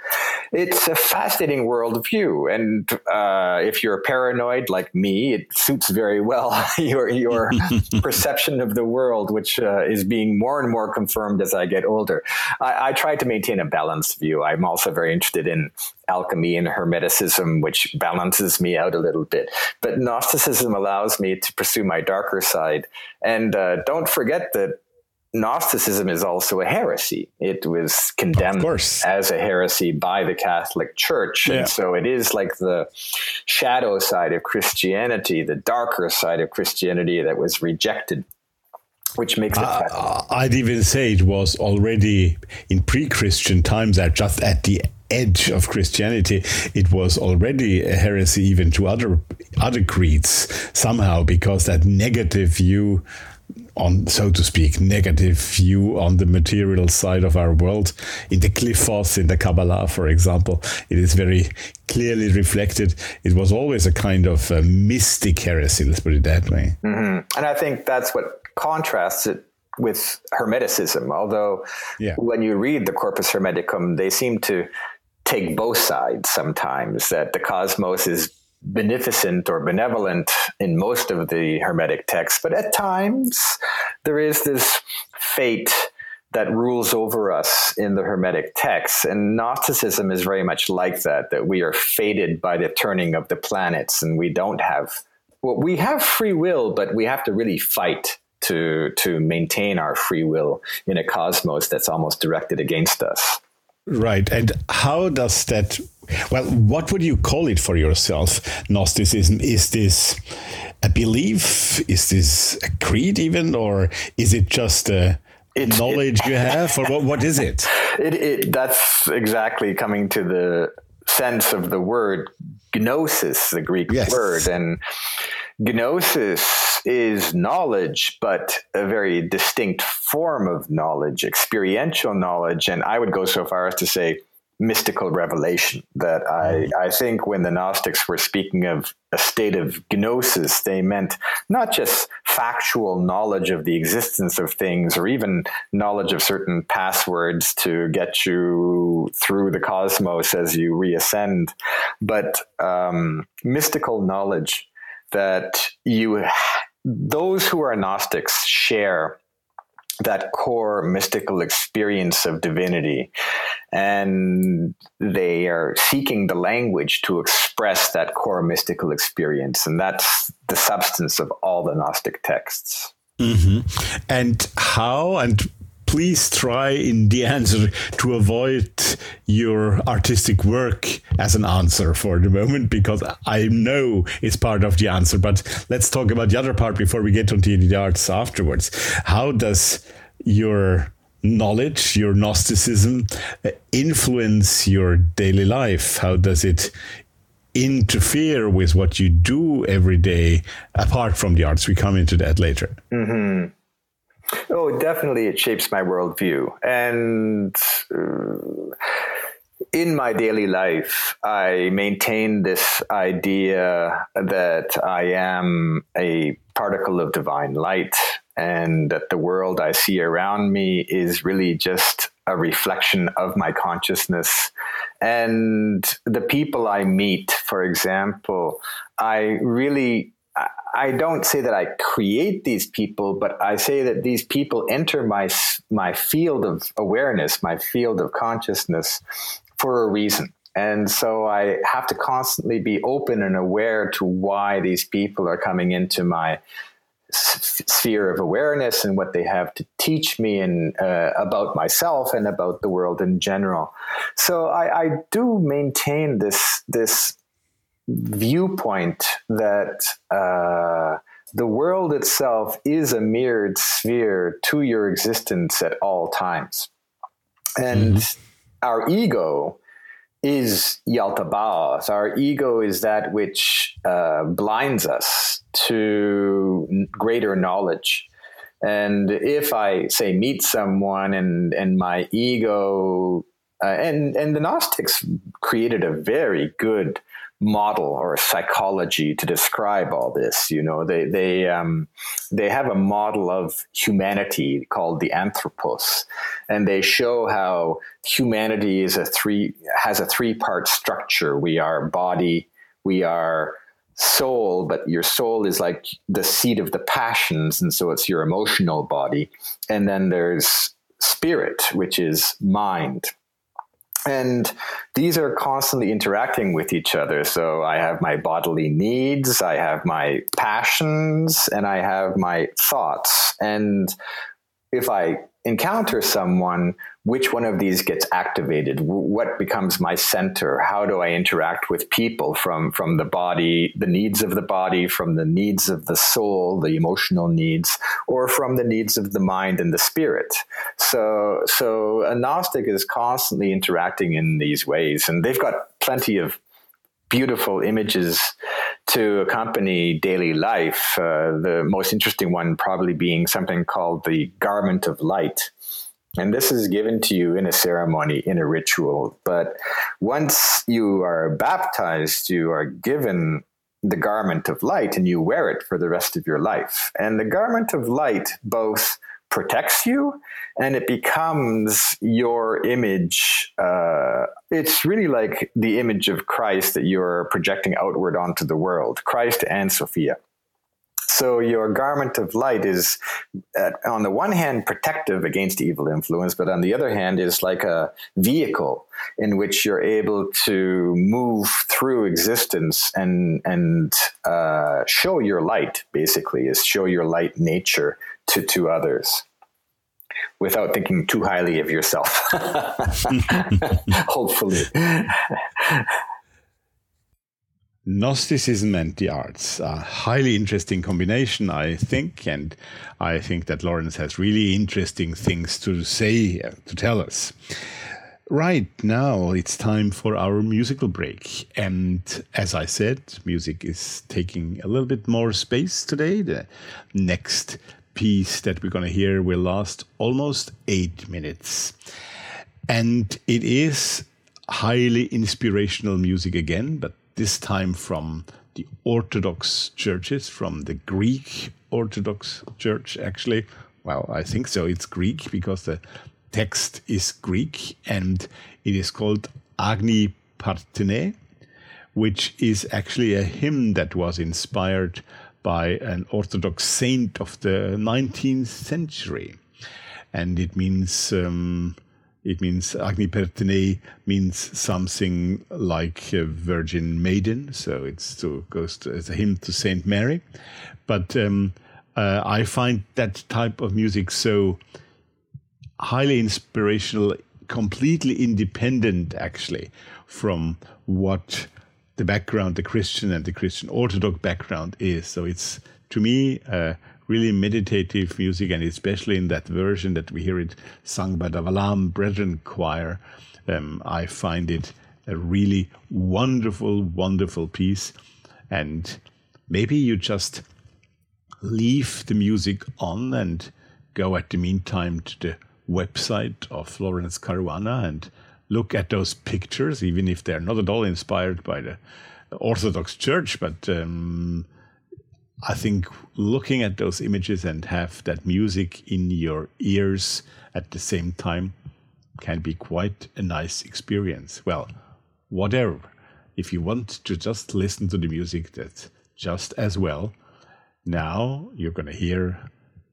It's a fascinating worldview. And uh, if you're paranoid like me, it suits very well your, your perception of the world, which uh, is being more and more confirmed as I get older. I, I try to maintain a balanced view. I'm also very interested in alchemy and hermeticism, which balances me out a little bit. But Gnosticism allows me to pursue my darker side. And uh, don't forget that Gnosticism is also a heresy. It was condemned as a heresy by the Catholic Church. Yeah. And so it is like the shadow side of Christianity, the darker side of Christianity that was rejected which makes it. Uh, I'd even say it was already in pre-Christian times, that just at the edge of Christianity, it was already a heresy even to other other creeds somehow because that negative view on so to speak negative view on the material side of our world in the Qliphoth in the Kabbalah for example it is very clearly reflected it was always a kind of a mystic heresy let's put it that way mm-hmm. and I think that's what contrasts it with Hermeticism although yeah. when you read the Corpus Hermeticum they seem to take both sides sometimes that the cosmos is beneficent or benevolent in most of the hermetic texts but at times there is this fate that rules over us in the hermetic texts and gnosticism is very much like that that we are fated by the turning of the planets and we don't have well we have free will but we have to really fight to to maintain our free will in a cosmos that's almost directed against us Right. And how does that, well, what would you call it for yourself, Gnosticism? Is this a belief? Is this a creed even? Or is it just a it, knowledge it, you have? Or what, what is it? it? It That's exactly coming to the sense of the word gnosis, the Greek yes. word. And gnosis is knowledge, but a very distinct form of knowledge, experiential knowledge. And I would go so far as to say mystical revelation that I, mm. I think when the Gnostics were speaking of a state of gnosis, they meant not just factual knowledge of the existence of things or even knowledge of certain passwords to get you through the cosmos as you reascend, but um, mystical knowledge that you, those who are Gnostics share that core mystical experience of divinity. And they are seeking the language to express that core mystical experience. And that's the substance of all the Gnostic texts. Mm-hmm. And how and please try in the answer to avoid your artistic work as an answer for the moment because I know it's part of the answer. But let's talk about the other part before we get onto the arts afterwards. How does your knowledge, your Gnosticism, influence your daily life? How does it interfere with what you do every day apart from the arts? We come into that later. Mm-hmm. Oh, definitely, it shapes my worldview. And uh, in my daily life, I maintain this idea that I am a particle of divine light and that the world I see around me is really just a reflection of my consciousness. And the people I meet, for example, I really I don't say that I create these people, but I say that these people enter my my field of awareness, my field of consciousness, for a reason. And so I have to constantly be open and aware to why these people are coming into my sphere of awareness and what they have to teach me and uh, about myself and about the world in general. So I, I do maintain this this viewpoint that uh, the world itself is a mirrored sphere to your existence at all times. And mm-hmm. our ego is Yalta Yaldabaoth. Our ego is that which uh, blinds us to greater knowledge. And if I say meet someone and and my ego uh, and and the Gnostics created a very good model or psychology to describe all this. You know, they they um, they have a model of humanity called the anthropos, and they show how humanity is a three has a three part structure. We are body, we are soul, but your soul is like the seat of the passions, and so it's your emotional body, and then there's spirit, which is mind and these are constantly interacting with each other. So I have my bodily needs, I have my passions, and I have my thoughts. And if I encounter someone, which one of these gets activated? What becomes my center? How do I interact with people from, from the body, the needs of the body, from the needs of the soul, the emotional needs, or from the needs of the mind and the spirit? So, so a Gnostic is constantly interacting in these ways, and they've got plenty of beautiful images to accompany daily life. Uh, the most interesting one probably being something called the garment of light. And this is given to you in a ceremony, in a ritual. But once you are baptized, you are given the garment of light and you wear it for the rest of your life. And the garment of light both protects you and it becomes your image. Uh, it's really like the image of Christ that you're projecting outward onto the world, Christ and Sophia. So your garment of light is, uh, on the one hand, protective against evil influence, but on the other hand, is like a vehicle in which you're able to move through existence and and uh, show your light. Basically, is show your light nature to, to others without thinking too highly of yourself. Hopefully. Gnosticism and the arts, a highly interesting combination, I think, and I think that Laurence has really interesting things to say, uh, to tell us. Right now, it's time for our musical break. And as I said, music is taking a little bit more space today. The next piece that we're going to hear will last almost eight minutes. And it is highly inspirational music again, but this time from the Orthodox churches, from the Greek Orthodox Church, actually. Well, I think so. It's Greek because the text is Greek and it is called Agni Parthene, which is actually a hymn that was inspired by an Orthodox saint of the 19th century. And it means, um, it means Agni Parthene means something like virgin maiden. So to, goes to, as a hymn to Saint Mary. But um, uh, I find that type of music so highly inspirational, completely independent, actually, from what the background, the Christian and the Christian Orthodox background is. So it's, to me, uh, really meditative music, and especially in that version that we hear it sung by the Valaam Brethren Choir, um, I find it a really wonderful, wonderful piece. And maybe you just leave the music on and go at the meantime to the website of Laurence Caruana and look at those pictures, even if they're not at all inspired by the Orthodox Church. But um, I think looking at those images and have that music in your ears at the same time can be quite a nice experience. Well, whatever. If you want to just listen to the music, that's just as well. Now you're going to hear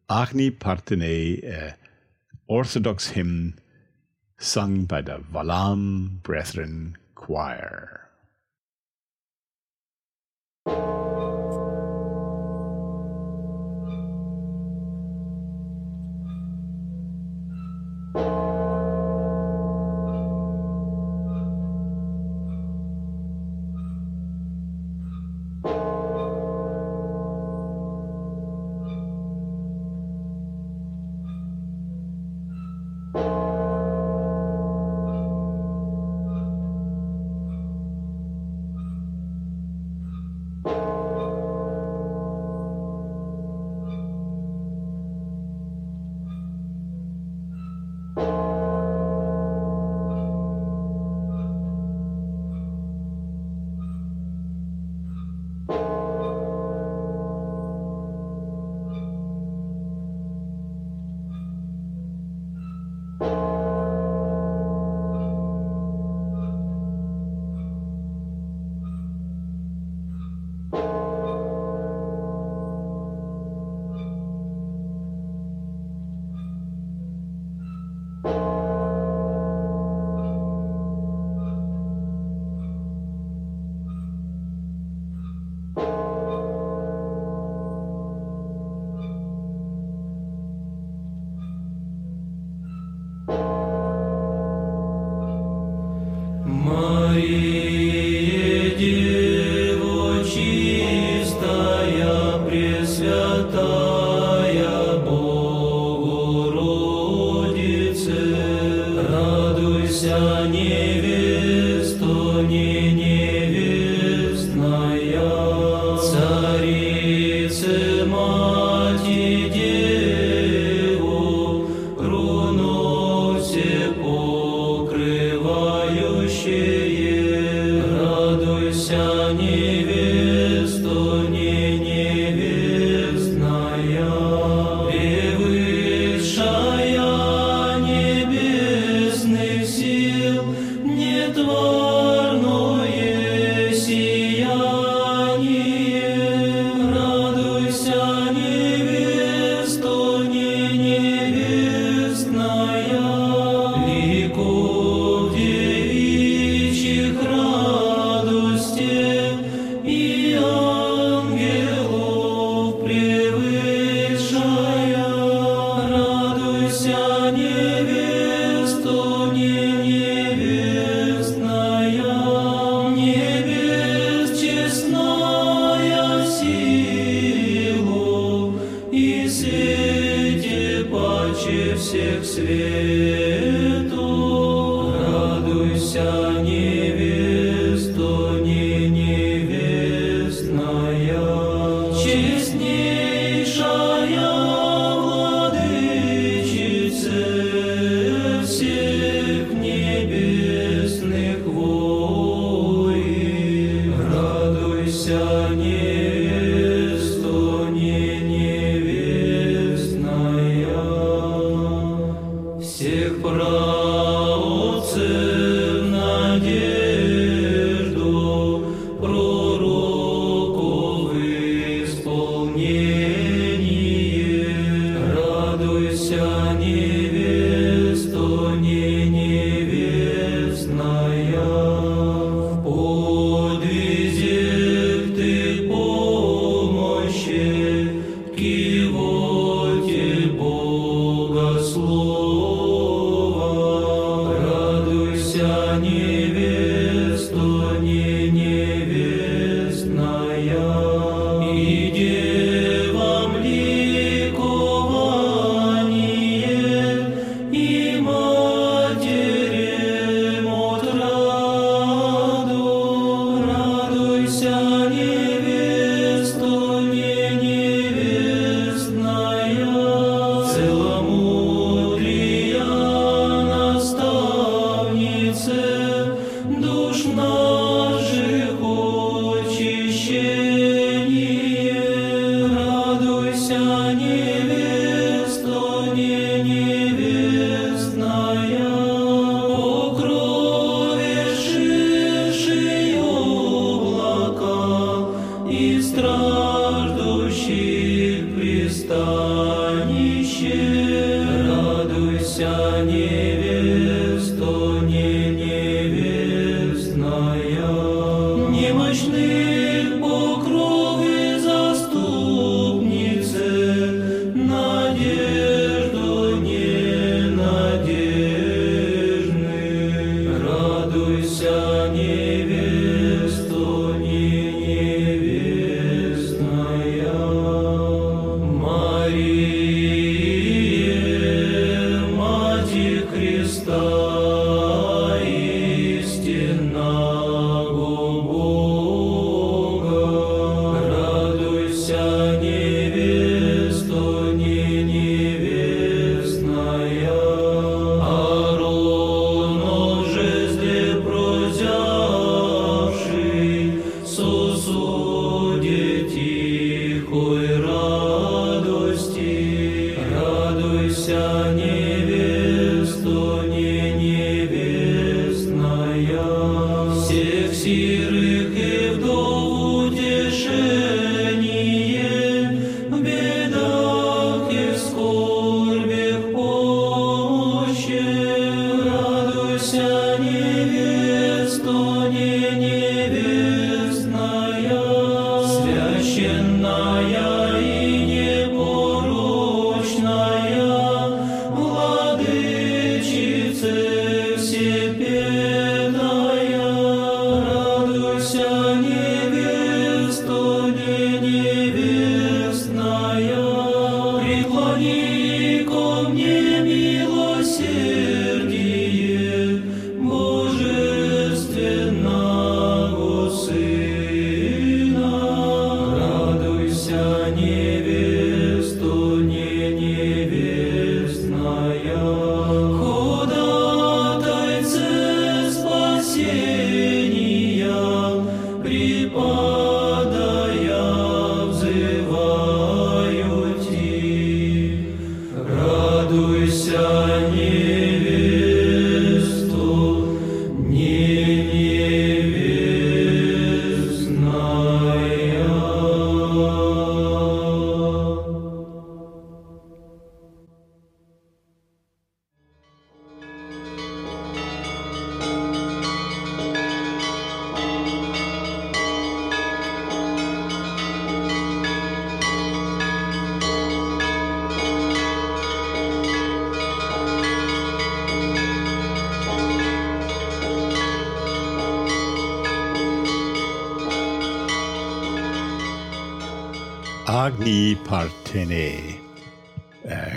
Agni Parthene, uh, Orthodox hymn sung by the Valaam Brethren Choir.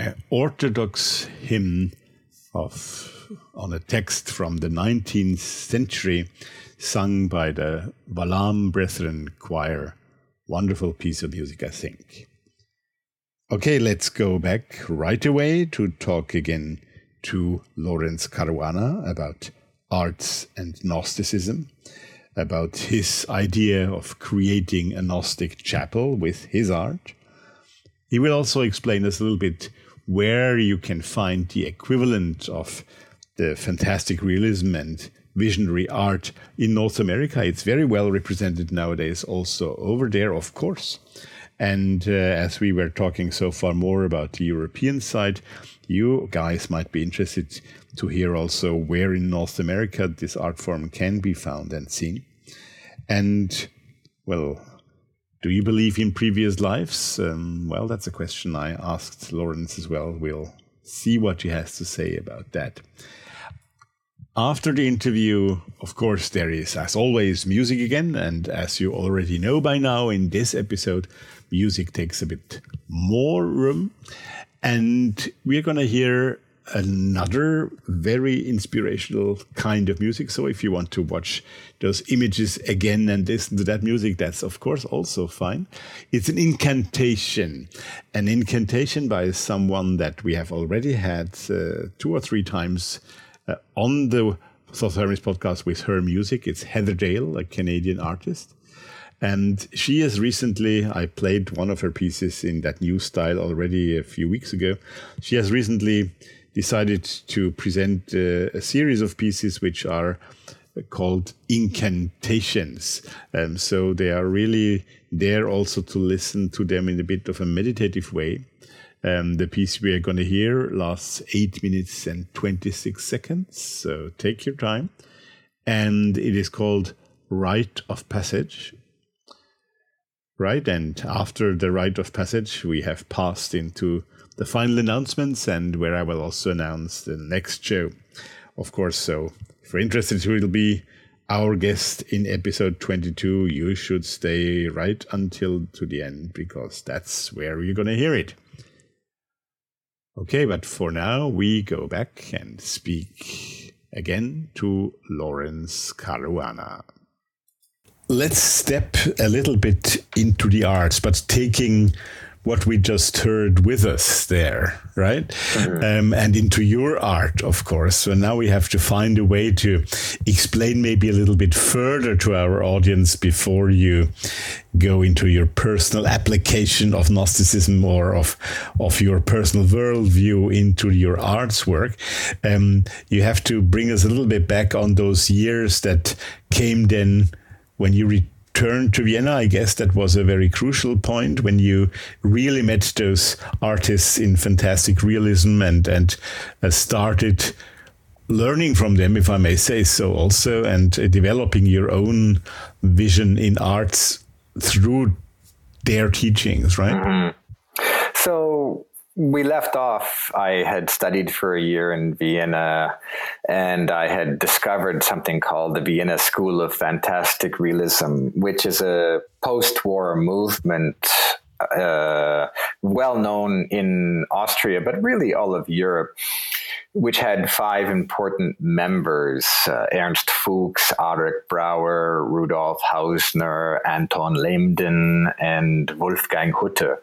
uh, Orthodox hymn of on a text from the 19th century sung by the Valaam Brethren Choir. Wonderful piece of music, I think. Okay, let's go back right away to talk again to Laurence Caruana about arts and Gnosticism, about his idea of creating a Gnostic chapel with his art. He will also explain us a little bit where you can find the equivalent of the fantastic realism and visionary art in North America. It's very well represented nowadays, also over there, of course. And uh, as we were talking so far more about the European side, you guys might be interested to hear also where in North America this art form can be found and seen. And, well, do you believe in previous lives? Um, well, that's a question I asked Laurence as well. We'll see what he has to say about that. After the interview, of course, there is, as always, music again. And as you already know by now, in this episode, music takes a bit more room. And we're going to hear another very inspirational kind of music. So if you want to watch those images again and listen to that music, that's of course also fine. It's an incantation, an incantation by someone that we have already had uh, two or three times uh, on the Thoth Hermes podcast with her music. It's Heather Dale, a Canadian artist. And she has recently, I played one of her pieces in that new style already a few weeks ago. She has recently decided to present uh, a series of pieces which are called incantations. Um, so they are really there also to listen to them in a bit of a meditative way. Um, the piece we are going to hear lasts 8 minutes and 26 seconds, so take your time. And it is called Rite of Passage right? And after the rite of passage, we have passed into the final announcements and where I will also announce the next show, of course. So if you're interested who will be our guest in episode 22, you should stay right until to the end because that's where you're going to hear it. Okay, but for now, we go back and speak again to Laurence Caruana let's step a little bit into the arts, but taking what we just heard with us there, right? Mm-hmm. Um, and into your art, of course. So now we have to find a way to explain maybe a little bit further to our audience before you go into your personal application of Gnosticism or of, of your personal worldview into your arts work. Um, you have to bring us a little bit back on those years that came then when you returned to Vienna, I guess that was a very crucial point when you really met those artists in fantastic realism and and uh, started learning from them, if I may say so, also, and uh, developing your own vision in arts through their teachings, right? Mm-hmm. So we left off. I had studied for a year in Vienna and I had discovered something called the Vienna School of Fantastic Realism, which is a post war movement uh, well known in Austria, but really all of Europe which had five important members uh, Ernst Fuchs, Arik Brauer, Rudolf Hausner, Anton Lehmden, and Wolfgang Hutter.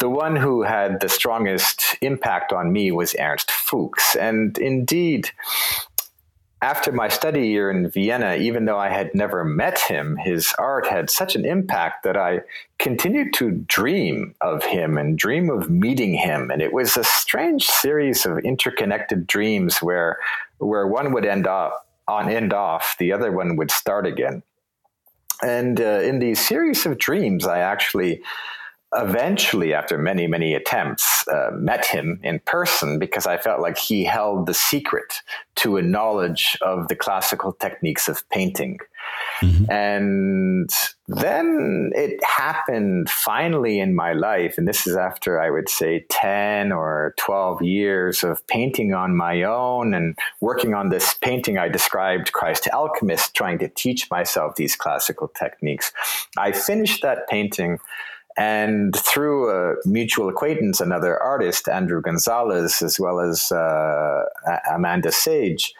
The one who had the strongest impact on me was Ernst Fuchs. And indeed, after my study year in Vienna, even though I had never met him, his art had such an impact that I continued to dream of him and dream of meeting him. And it was a strange series of interconnected dreams where where one would end up on end off, the other one would start again. And uh, in these series of dreams, I actually eventually, after many, many attempts, uh, met him in person because I felt like he held the secret to a knowledge of the classical techniques of painting. Mm-hmm. And then it happened finally in my life. And this is after I would say 10 or 12 years of painting on my own and working on this painting I described, Christ Alchemist, trying to teach myself these classical techniques. I finished that painting and through a mutual acquaintance, another artist, Andrew Gonzalez, as well as uh, Amanda Sage,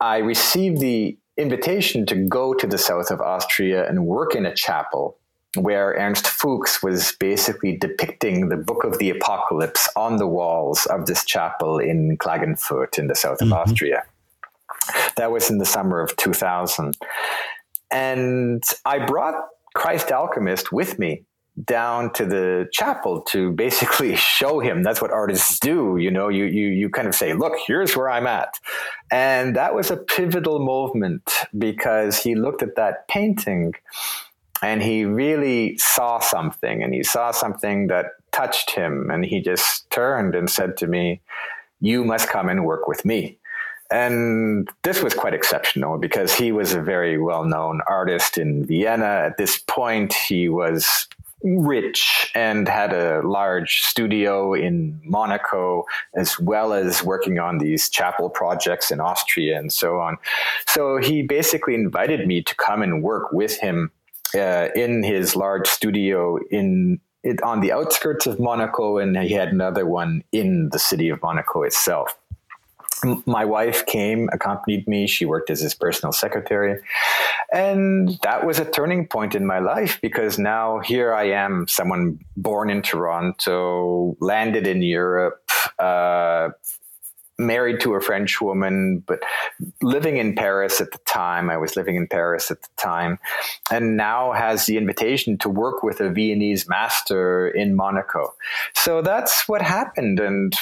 I received the invitation to go to the south of Austria and work in a chapel where Ernst Fuchs was basically depicting the book of the apocalypse on the walls of this chapel in Klagenfurt in the south of mm-hmm. Austria. That was in the summer of 2000. And I brought Christ Alchemist with me down to the chapel to basically show him. That's what artists do you know? You you you kind of say look here's where i'm at. And that was a pivotal movement because he looked at that painting and he really saw something and he saw something that touched him and he just turned and said to me you must come and work with me. And this was quite exceptional because he was a very well known artist in Vienna. At this point, he was rich and had a large studio in Monaco, as well as working on these chapel projects in Austria and so on. So he basically invited me to come and work with him uh, in his large studio in it, on the outskirts of Monaco, and he had another one in the city of Monaco itself my wife came, accompanied me. She worked as his personal secretary. And that was a turning point in my life because now here I am, someone born in Toronto, landed in Europe, uh, married to a French woman, but living in Paris at the time. I was living in Paris at the time, and now has the invitation to work with a Viennese master in Monaco. So that's what happened. And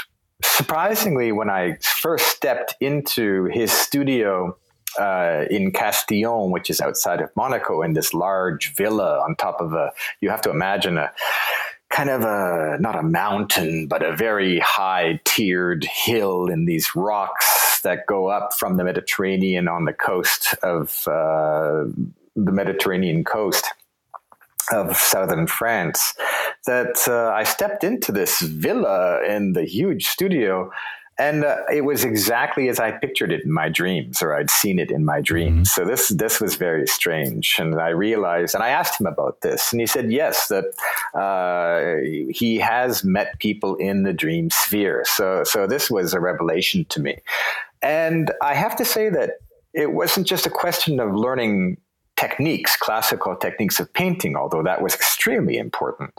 surprisingly, when I first stepped into his studio uh, in Castillon, which is outside of Monaco, in this large villa on top of a, you have to imagine a kind of a, not a mountain, but a very high tiered hill in these rocks that go up from the Mediterranean on the coast of uh, the Mediterranean coast of southern France that uh, I stepped into this villa in the huge studio. And uh, it was exactly as I pictured it in my dreams, or I'd seen it in my dreams. Mm-hmm. So this this was very strange, and I realized, and I asked him about this, and he said yes, that uh, he has met people in the dream sphere. So so this was a revelation to me, and I have to say that it wasn't just a question of learning techniques, classical techniques of painting, although that was extremely important.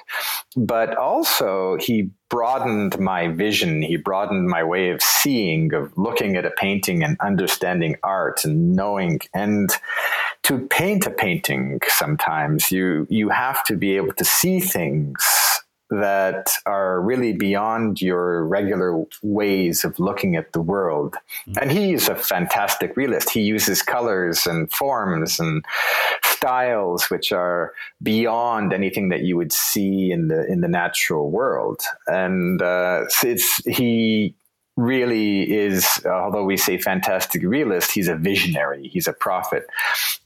But also, he broadened my vision. He broadened my way of seeing, of looking at a painting and understanding art and knowing. And to paint a painting, sometimes you you have to be able to see things that are really beyond your regular ways of looking at the world. Mm-hmm. And he's a fantastic realist. He uses colors and forms and styles which are beyond anything that you would see in the in the natural world. And uh, it's he really is, although we say fantastic realist, he's a visionary, he's a prophet.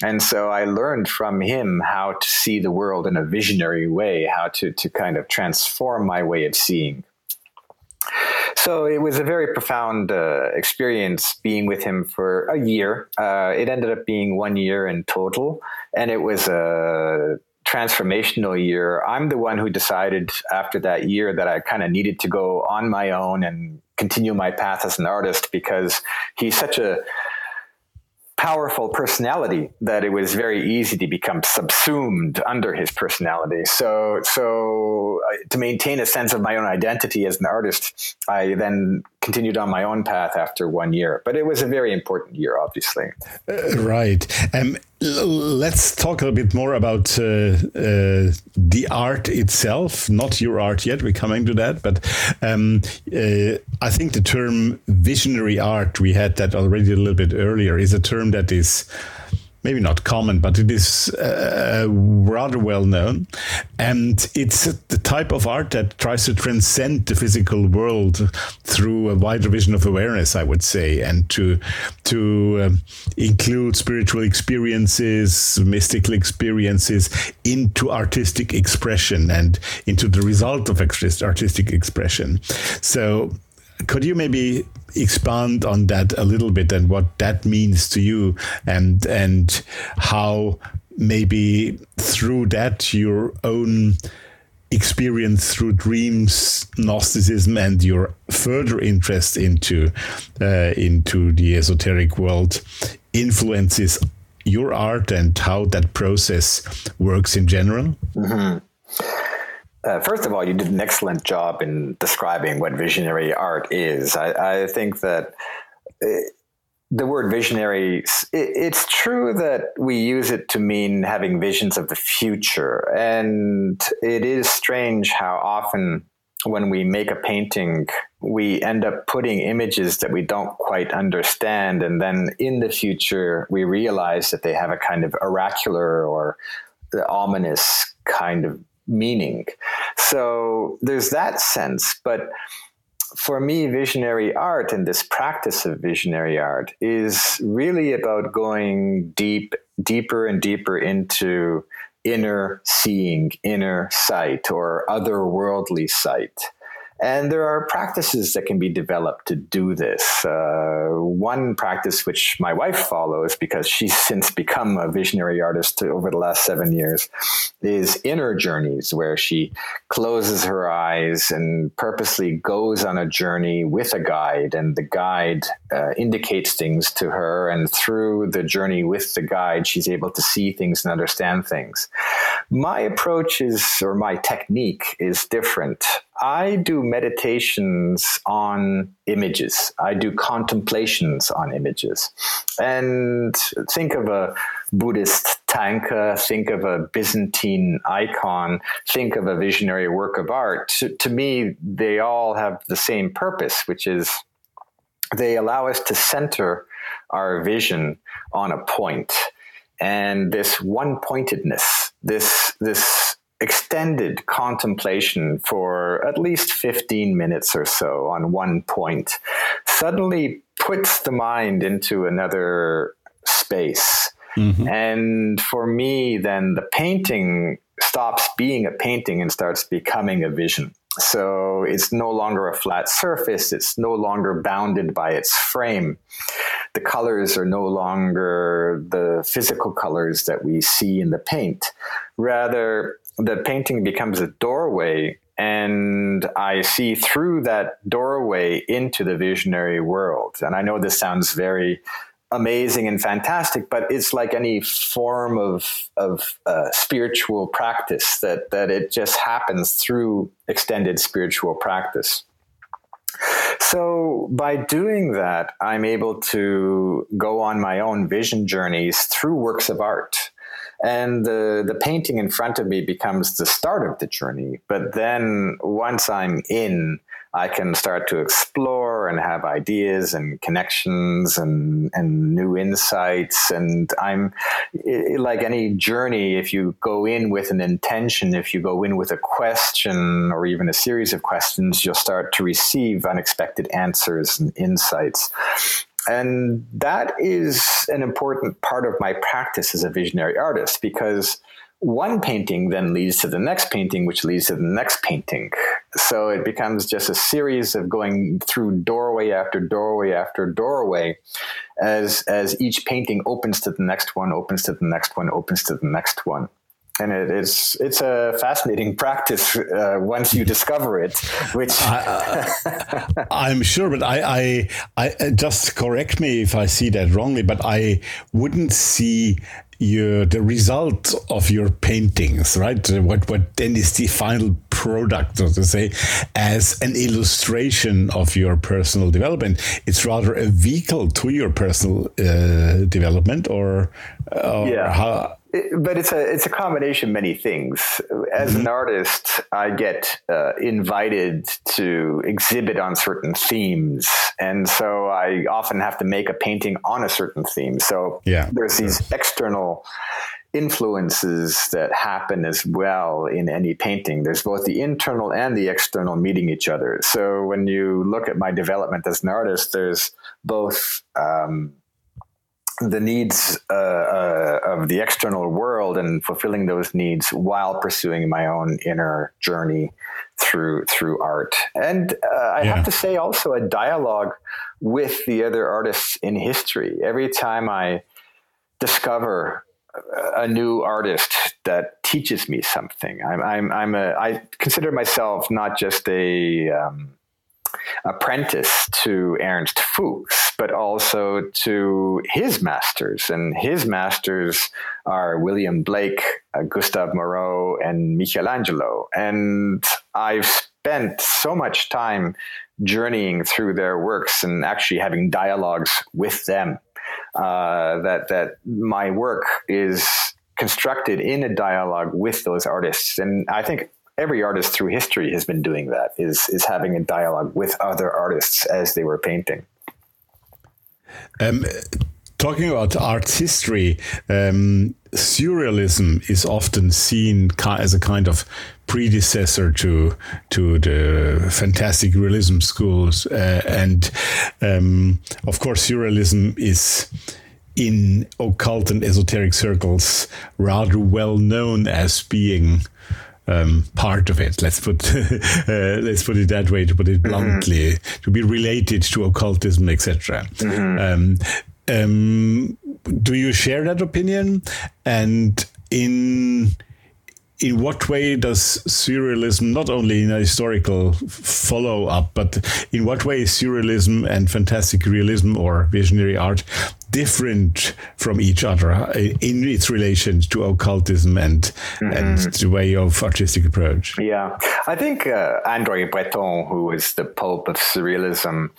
And so I learned from him how to see the world in a visionary way, how to, to kind of transform my way of seeing. So it was a very profound uh, experience being with him for a year. Uh, it ended up being one year in total, and it was a transformational year. I'm the one who decided after that year that I kind of needed to go on my own and continue my path as an artist because he's such a powerful personality that it was very easy to become subsumed under his personality. So, so uh, to maintain a sense of my own identity as an artist, I then continued on my own path after one year. But it was a very important year, obviously. Uh, right. Um, let's talk a bit more about uh, uh, the art itself, not your art yet. We're coming to that, but um, uh, I think the term visionary art, we had that already a little bit earlier, is a term that is maybe not common, but it is uh, rather well known. And it's the type of art that tries to transcend the physical world through a wider vision of awareness, I would say, and to to um, include spiritual experiences, mystical experiences into artistic expression and into the result of artistic expression. So could you maybe expand on that a little bit and what that means to you and and how maybe through that your own experience through dreams, Gnosticism, and your further interest into uh, into the esoteric world influences your art and how that process works in general? Mm-hmm. Uh, first of all, you did an excellent job in describing what visionary art is. I, I think that it, uh, the word visionary, it, it's true that we use it to mean having visions of the future. And it is strange how often when we make a painting, we end up putting images that we don't quite understand. And then in the future, we realize that they have a kind of oracular or ominous kind of meaning. So there's that sense. But for me, visionary art and this practice of visionary art is really about going deep, deeper and deeper into inner seeing, inner sight, or otherworldly sight. And there are practices that can be developed to do this. Uh, one practice which my wife follows because she's since become a visionary artist over the last seven years is inner journeys, where she closes her eyes and purposely goes on a journey with a guide, and the guide uh, indicates things to her. And through the journey with the guide, she's able to see things and understand things. My approach is, or my technique is different. I do meditations on images. I do contemplations on images. And think of a Buddhist tanka, think of a Byzantine icon, think of a visionary work of art. To, to me, they all have the same purpose, which is they allow us to center our vision on a point and this one pointedness this this extended contemplation for at least 15 minutes or so on one point suddenly puts the mind into another space. Mm-hmm. And for me, then the painting stops being a painting and starts becoming a vision. So it's no longer a flat surface, it's no longer bounded by its frame. The colors are no longer the physical colors that we see in the paint. Rather, the painting becomes a doorway and I see through that doorway into the visionary world. And I know this sounds very amazing and fantastic, but it's like any form of of uh, spiritual practice that that it just happens through extended spiritual practice. So by doing that, I'm able to go on my own vision journeys through works of art and the the painting in front of me becomes the start of the journey. But then once i'm in i can start to explore and have ideas and connections and and new insights. And i'm like any journey if you go in with an intention if you go in with a question or even a series of questions you'll start to receive unexpected answers and insights and that is an important part of my practice as a visionary artist because one painting then leads to the next painting, which leads to the next painting. So it becomes just a series of going through doorway after doorway after doorway as, as each painting opens to the next one, opens to the next one, opens to the next one and it is it's a fascinating practice uh, once you discover it which I, am sure but I, I i uh, just correct me if i see that wrongly but i wouldn't see your the result of your paintings right? What what then is the final product so to say as an illustration of your personal development it's rather a vehicle to your personal uh, development or, or yeah how but it's a it's a combination of many things. As an mm-hmm. artist, I get uh, invited to exhibit on certain themes, and so I often have to make a painting on a certain theme. So yeah, there's these external influences that happen as well in any painting. There's both the internal and the external meeting each other. So when you look at my development as an artist, there's both. Um, the needs uh, uh, of the external world and fulfilling those needs while pursuing my own inner journey through through art. And uh, I yeah. have to say, also a dialogue with the other artists in history. Every time I discover a new artist that teaches me something. I'm, I'm, I'm a, I consider myself not just a, um, apprentice to Ernst Fuchs, but also to his masters. And his masters are William Blake, uh, Gustave Moreau, and Michelangelo. And I've spent so much time journeying through their works and actually having dialogues with them uh, that that my work is constructed in a dialogue with those artists. And I think every artist through history has been doing that is is having a dialogue with other artists as they were painting um, talking about art history um, surrealism is often seen as a kind of predecessor to to the fantastic realism schools uh, and um, of course surrealism is in occult and esoteric circles rather well known as being um, part of it. Let's put uh, let's put it that way to put it mm-hmm. bluntly, mm-hmm. to be related to occultism, etc. Mm-hmm. Um, um, do you share that opinion? And in in what way does surrealism, not only in a historical follow up, but in what way is surrealism and fantastic realism or visionary art different from each other in its relation to occultism and mm-hmm. and the way of artistic approach? Yeah, I think uh, André Breton, who is the pope of surrealism.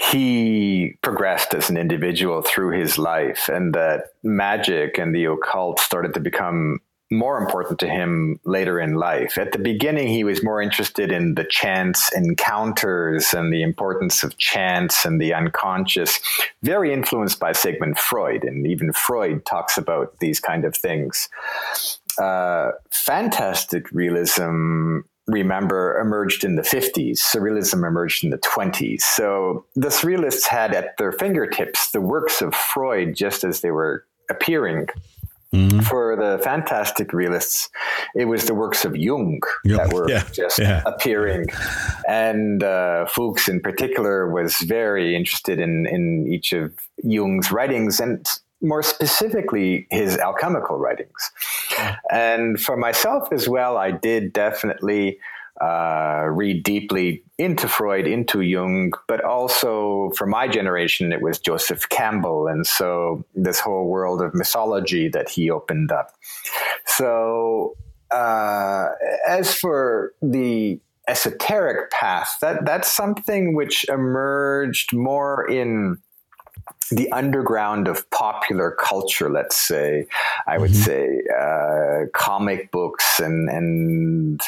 He progressed as an individual through his life, and that magic and the occult started to become more important to him later in life. At the beginning, he was more interested in the chance encounters and the importance of chance and the unconscious, very influenced by Sigmund Freud. And even Freud talks about these kind of things. Uh, fantastic realism remember emerged in the 50s surrealism emerged in the 20s so the surrealists had at their fingertips the works of freud just as they were appearing Mm-hmm. For the fantastic realists, it was the works of Jung that were yeah. just yeah. appearing. And uh, Fuchs, in particular, was very interested in, in each of Jung's writings and more specifically his alchemical writings. And for myself as well, I did definitely uh, read deeply into Freud, into Jung, but also for my generation, it was Joseph Campbell. And so this whole world of mythology that he opened up. So, uh, as for the esoteric path, that, that's something which emerged more in the underground of popular culture, let's say, I would mm-hmm. say, uh, comic books and, and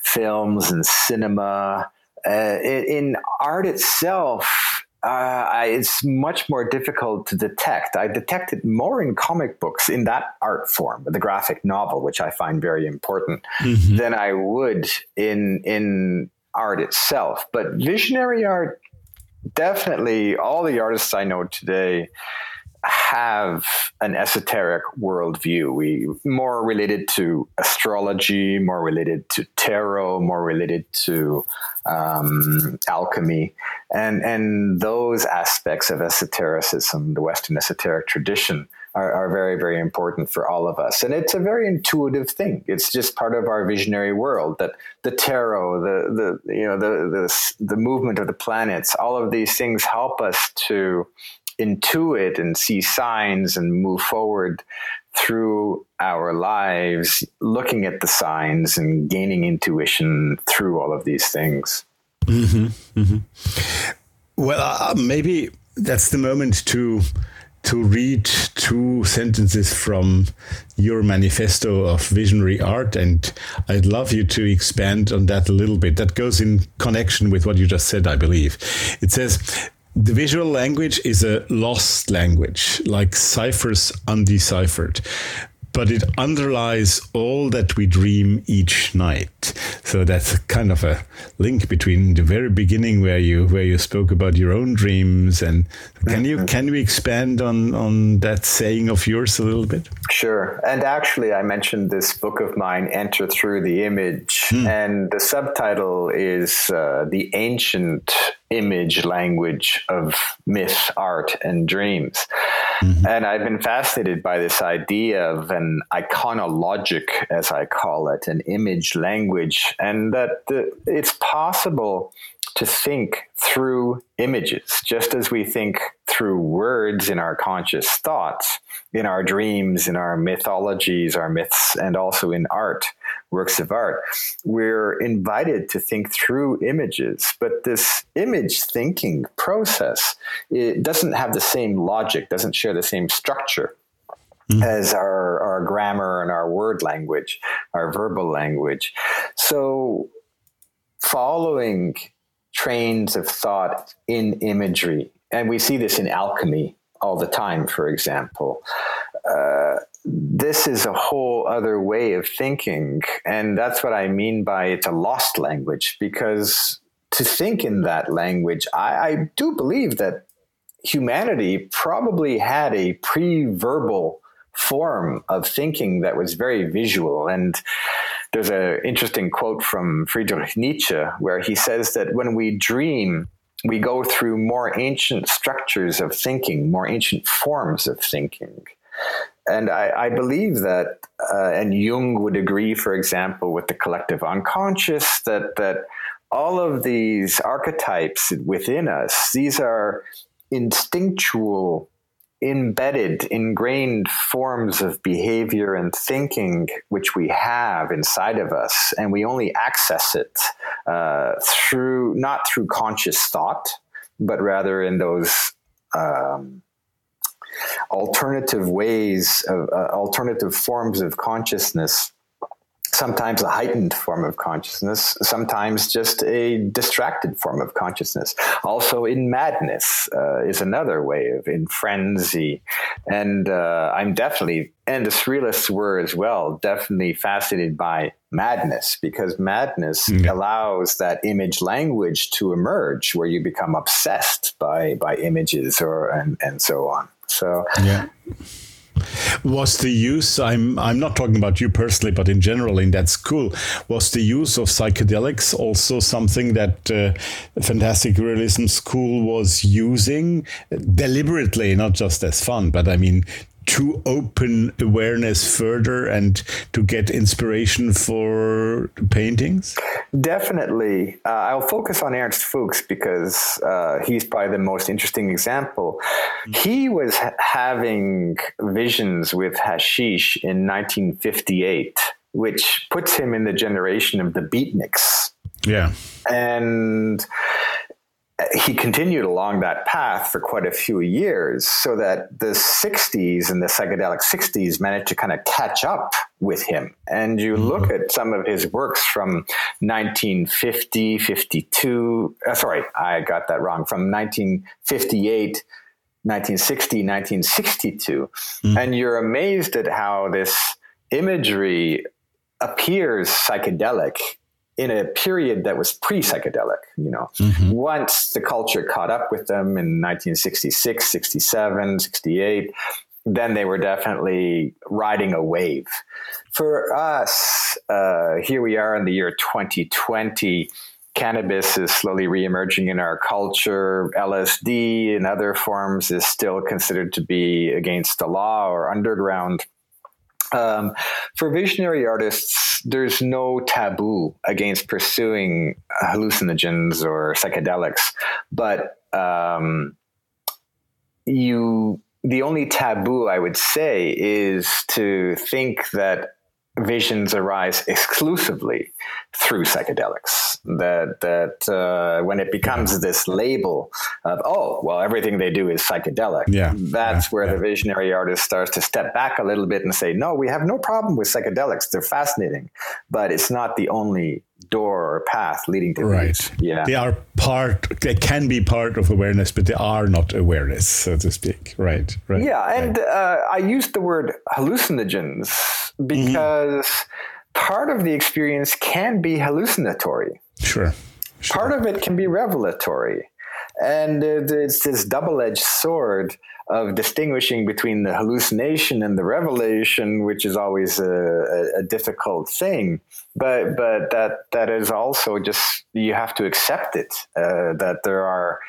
films and cinema. Uh, in art itself, uh, I, it's much more difficult to detect. I detect it more in comic books in that art form, the graphic novel, which I find very important, mm-hmm. than I would in in art itself. But visionary art, definitely, all the artists I know today have an esoteric worldview. We more related to astrology, more related to tarot, more related to um, alchemy, and and those aspects of esotericism, the Western esoteric tradition, are, are, very very important for all of us. And it's a very intuitive thing. It's just part of our visionary world that the tarot, the the you know the the the movement of the planets, all of these things help us to intuit and see signs and move forward through our lives, looking at the signs and gaining intuition through all of these things. Mm-hmm, mm-hmm. Well, uh, maybe that's the moment to to read two sentences from your manifesto of visionary art, and I'd love you to expand on that a little bit. That goes in connection with what you just said, I believe. It says the visual language is a lost language, like ciphers undeciphered but it underlies all that we dream each night. So that's kind of a link between the very beginning where you where you spoke about your own dreams and can you can we expand on on that saying of yours a little bit? Sure. And actually I mentioned this book of mine Enter Through the Image hmm. and the subtitle is uh, The Ancient image language of myth, art, and dreams. Mm-hmm. And I've been fascinated by this idea of an iconologic, as I call it, an image language, and that the, it's possible to think through images, just as we think through words in our conscious thoughts, in our dreams, in our mythologies, our myths, and also in art, works of art. We're invited to think through images, but this image thinking process it doesn't have the same logic, doesn't share the same structure. Mm. As our, our grammar and our word language, our verbal language. So, following trains of thought in imagery. And we see this in alchemy all the time, for example. Uh, this is a whole other way of thinking. And that's what I mean by it's a lost language, because to think in that language, I, I do believe that humanity probably had a pre verbal form of thinking that was very visual. And there's an interesting quote from Friedrich Nietzsche where he says that when we dream, we go through more ancient structures of thinking, more ancient forms of thinking. And I, I believe that, uh, and Jung would agree, for example, with the collective unconscious, that, that all of these archetypes within us, these are instinctual embedded, ingrained forms of behavior and thinking which we have inside of us, and we only access it uh, through not through conscious thought, but rather in those. Um, alternative ways of uh, alternative forms of consciousness sometimes a heightened form of consciousness, sometimes just a distracted form of consciousness. Also, in madness uh, is another way of in frenzy, and uh, I'm definitely and the surrealists were as well definitely fascinated by madness because madness mm-hmm. allows that image language to emerge where you become obsessed by by images or and and so on. So yeah was the use i'm i'm not talking about you personally but in general in that school was the use of psychedelics also something that uh, fantastic realism school was using deliberately not just as fun but i mean to open awareness further and to get inspiration for paintings? Definitely. Uh, I'll focus on Ernst Fuchs because uh, he's probably the most interesting example. Mm-hmm. He was ha- having visions with hashish in 1958, which puts him in the generation of the beatniks. Yeah. And he continued along that path for quite a few years so that the 60s and the psychedelic 60s managed to kind of catch up with him and you mm-hmm. look at some of his works from 1950 52 uh, sorry i got that wrong from 1958 1960 1962 mm-hmm. and you're amazed at how this imagery appears psychedelic in a period that was pre-psychedelic you know. Mm-hmm. once the culture caught up with them in 1966 67 68 then they were definitely riding a wave. For us uh, here we are in the year 2020 cannabis is slowly reemerging in our culture. Lsd and other forms is still considered to be against the law or underground um, for visionary artists, there's no taboo against pursuing hallucinogens or psychedelics, but um, you the only taboo I would say is to think that visions arise exclusively through psychedelics. That that uh, when it becomes this label of oh well everything they do is psychedelic. Yeah, that's yeah, where yeah. the visionary artist starts to step back a little bit and say no, we have no problem with psychedelics. They're fascinating, but it's not the only door or path leading to right. These. Yeah, they are part. They can be part of awareness, but they are not awareness, so to speak. Right. Right. Yeah, and right. Uh, I used the word hallucinogens mm-hmm. because mm-hmm. part of the experience can be hallucinatory. Sure. sure. Part of it can be revelatory. And it's this double edged sword of distinguishing between the hallucination and the revelation, which is always a, a, difficult thing. But but that that is also just you have to accept it uh, that there are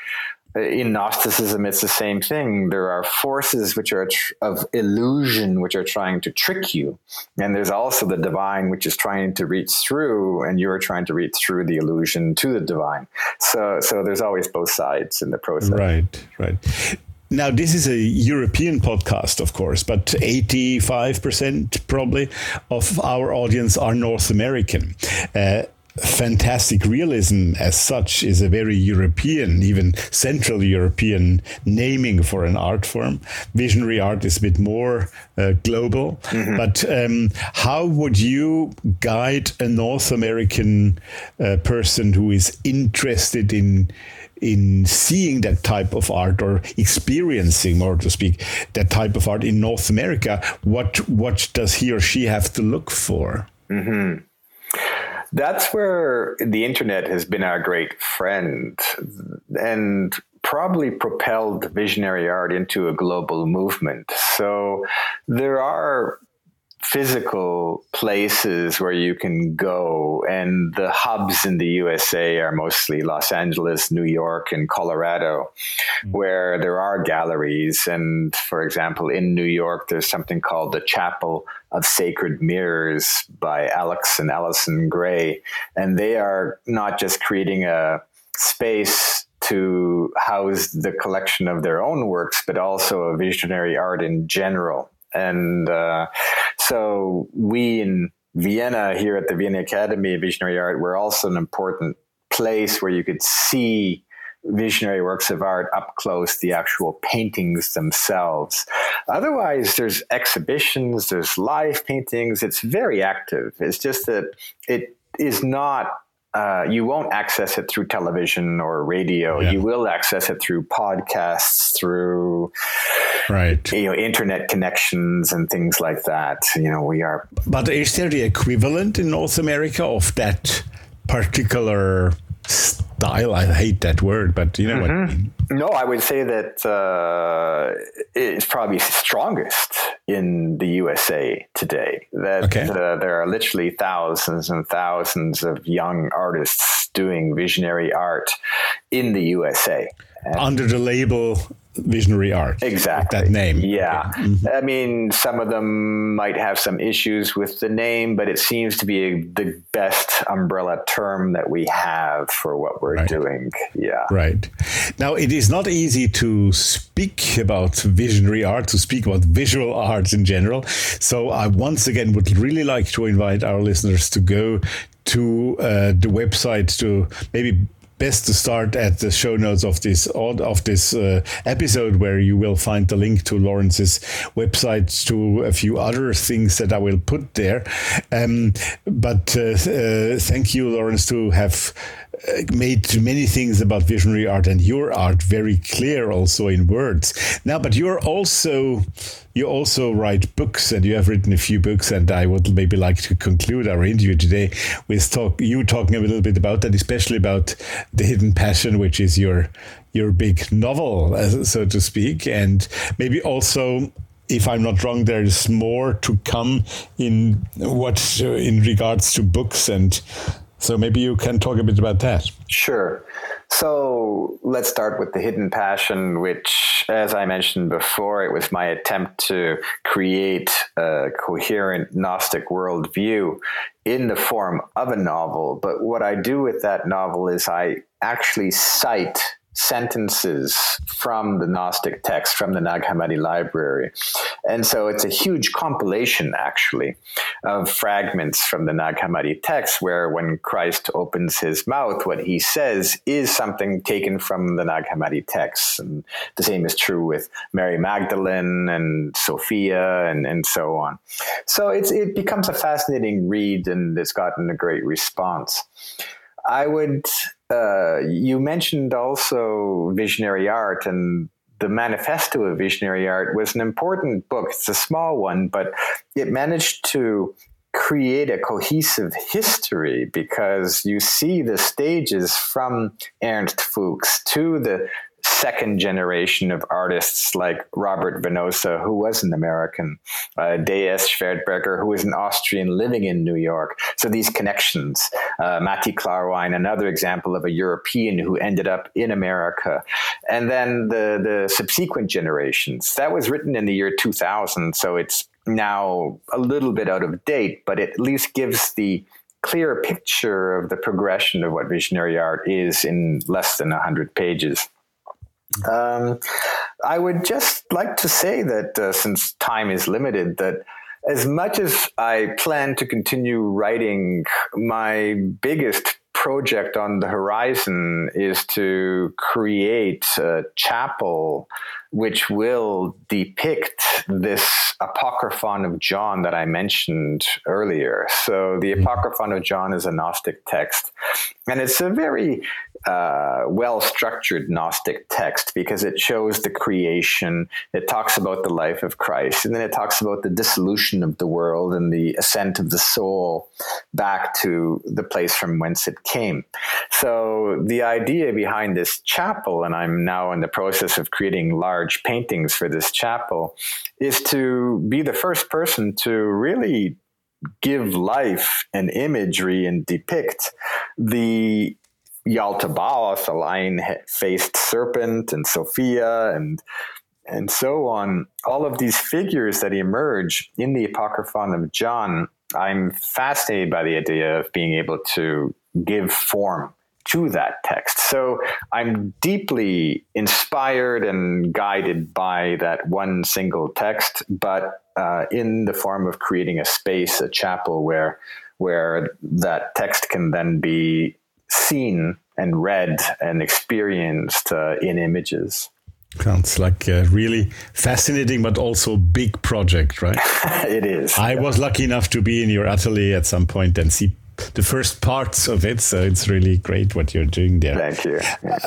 in Gnosticism, it's the same thing. There are forces which are tr- of illusion, which are trying to trick you. And there's also the divine, which is trying to reach through, and you're trying to reach through the illusion to the divine. So, so there's always both sides in the process. Right, right. Now, this is a European podcast, of course, but 85% probably of our audience are North American. Uh, fantastic realism as such is a very European, even Central European naming for an art form. Visionary art is a bit more uh, global. Mm-hmm. But um, how would you guide a North American uh, person who is interested in? in seeing that type of art or experiencing, more to speak, that type of art in North America, what what does he or she have to look for? Mm-hmm. That's where the internet has been our great friend and probably propelled visionary art into a global movement. So there are physical places where you can go. And the hubs in the USA are mostly Los Angeles, New York, and Colorado, mm-hmm. where there are galleries. And for example, in New York, there's something called the Chapel of Sacred Mirrors by Alex and Allyson Grey. And they are not just creating a space to house the collection of their own works, but also a visionary art in general. And uh, so we in Vienna, here at the Vienna Academy of Visionary Art, we're also an important place where you could see visionary works of art up close, the actual paintings themselves. Otherwise, there's exhibitions, there's live paintings. It's very active. It's just that it is not uh, you won't access it through television or radio. Yeah. You will access it through podcasts, through right, you know, internet connections and things like that. You know, we are. But is there the equivalent in North America of that particular style? I hate that word, but you know mm-hmm. what I mean. No, I would say that uh, it's probably strongest in the USA today. That okay. uh, there are literally thousands and thousands of young artists doing visionary art in the USA. And Under the label visionary art. Exactly. That name. Yeah. Okay. Mm-hmm. I mean, some of them might have some issues with the name, but it seems to be a, the best umbrella term that we have for what we're right. doing. Yeah. Right. Now, it is not easy to speak about visionary art, to speak about visual arts in general. So I once again would really like to invite our listeners to go to uh, the website to maybe best to start at the show notes of this of this uh, episode where you will find the link to Laurence's website to a few other things that I will put there. Um, but uh, uh, thank you, Lawrence, to have Uh, made many things about visionary art and your art very clear also in words. Now, but you're also you also write books and you have written a few books and I would maybe like to conclude our interview today with talk you talking a little bit about that, especially about the hidden passion, which is your your big novel, so to speak, and maybe also if I'm not wrong, there's more to come in what in regards to books and so maybe you can talk a bit about that. Sure. So let's start with the hidden passion, which, as I mentioned before, it was my attempt to create a coherent Gnostic worldview in the form of a novel. But what I do with that novel is I actually cite sentences from the Gnostic text, from the Nag Hammadi library. And so it's a huge compilation, actually, of fragments from the Nag Hammadi text, where when Christ opens his mouth, what he says is something taken from the Nag Hammadi text. And the same is true with Mary Magdalene and Sophia and, and so on. So it's, it becomes a fascinating read, and it's gotten a great response. I would. Uh, you mentioned also visionary art, and the Manifesto of Visionary Art was an important book. It's a small one, but it managed to create a cohesive history because you see the stages from Ernst Fuchs to the second generation of artists like Robert Venosa, who was an American, uh, De Es Schwertberger, who was an Austrian living in New York. So these connections, uh, Mati Klarwein, another example of a European who ended up in America. And then the, the subsequent generations. That was written in the year 2000, so it's now a little bit out of date, but it at least gives the clear picture of the progression of what visionary art is in less than 100 pages. Um, I would just like to say that uh, since time is limited, that as much as I plan to continue writing, my biggest project on the horizon is to create a chapel which will depict this Apocryphon of John that I mentioned earlier. So, the mm-hmm. Apocryphon of John is a Gnostic text, and it's a very uh, well structured Gnostic text because it shows the creation, it talks about the life of Christ, and then it talks about the dissolution of the world and the ascent of the soul back to the place from whence it came. So, the idea behind this chapel, and I'm now in the process of creating large large paintings for this chapel is to be the first person to really give life and imagery and depict the Yaldabaoth, a lion-faced serpent, and Sophia, and and so on. All of these figures that emerge in the Apocryphon of John, I'm fascinated by the idea of being able to give form to that text. So I'm deeply inspired and guided by that one single text, but uh, in the form of creating a space, a chapel where where that text can then be seen and read and experienced uh, in images. Sounds like a really fascinating, but also big project, right? it is. I was lucky enough to be in your atelier at some point and see the first parts of it. So it's really great what you're doing there. Thank you.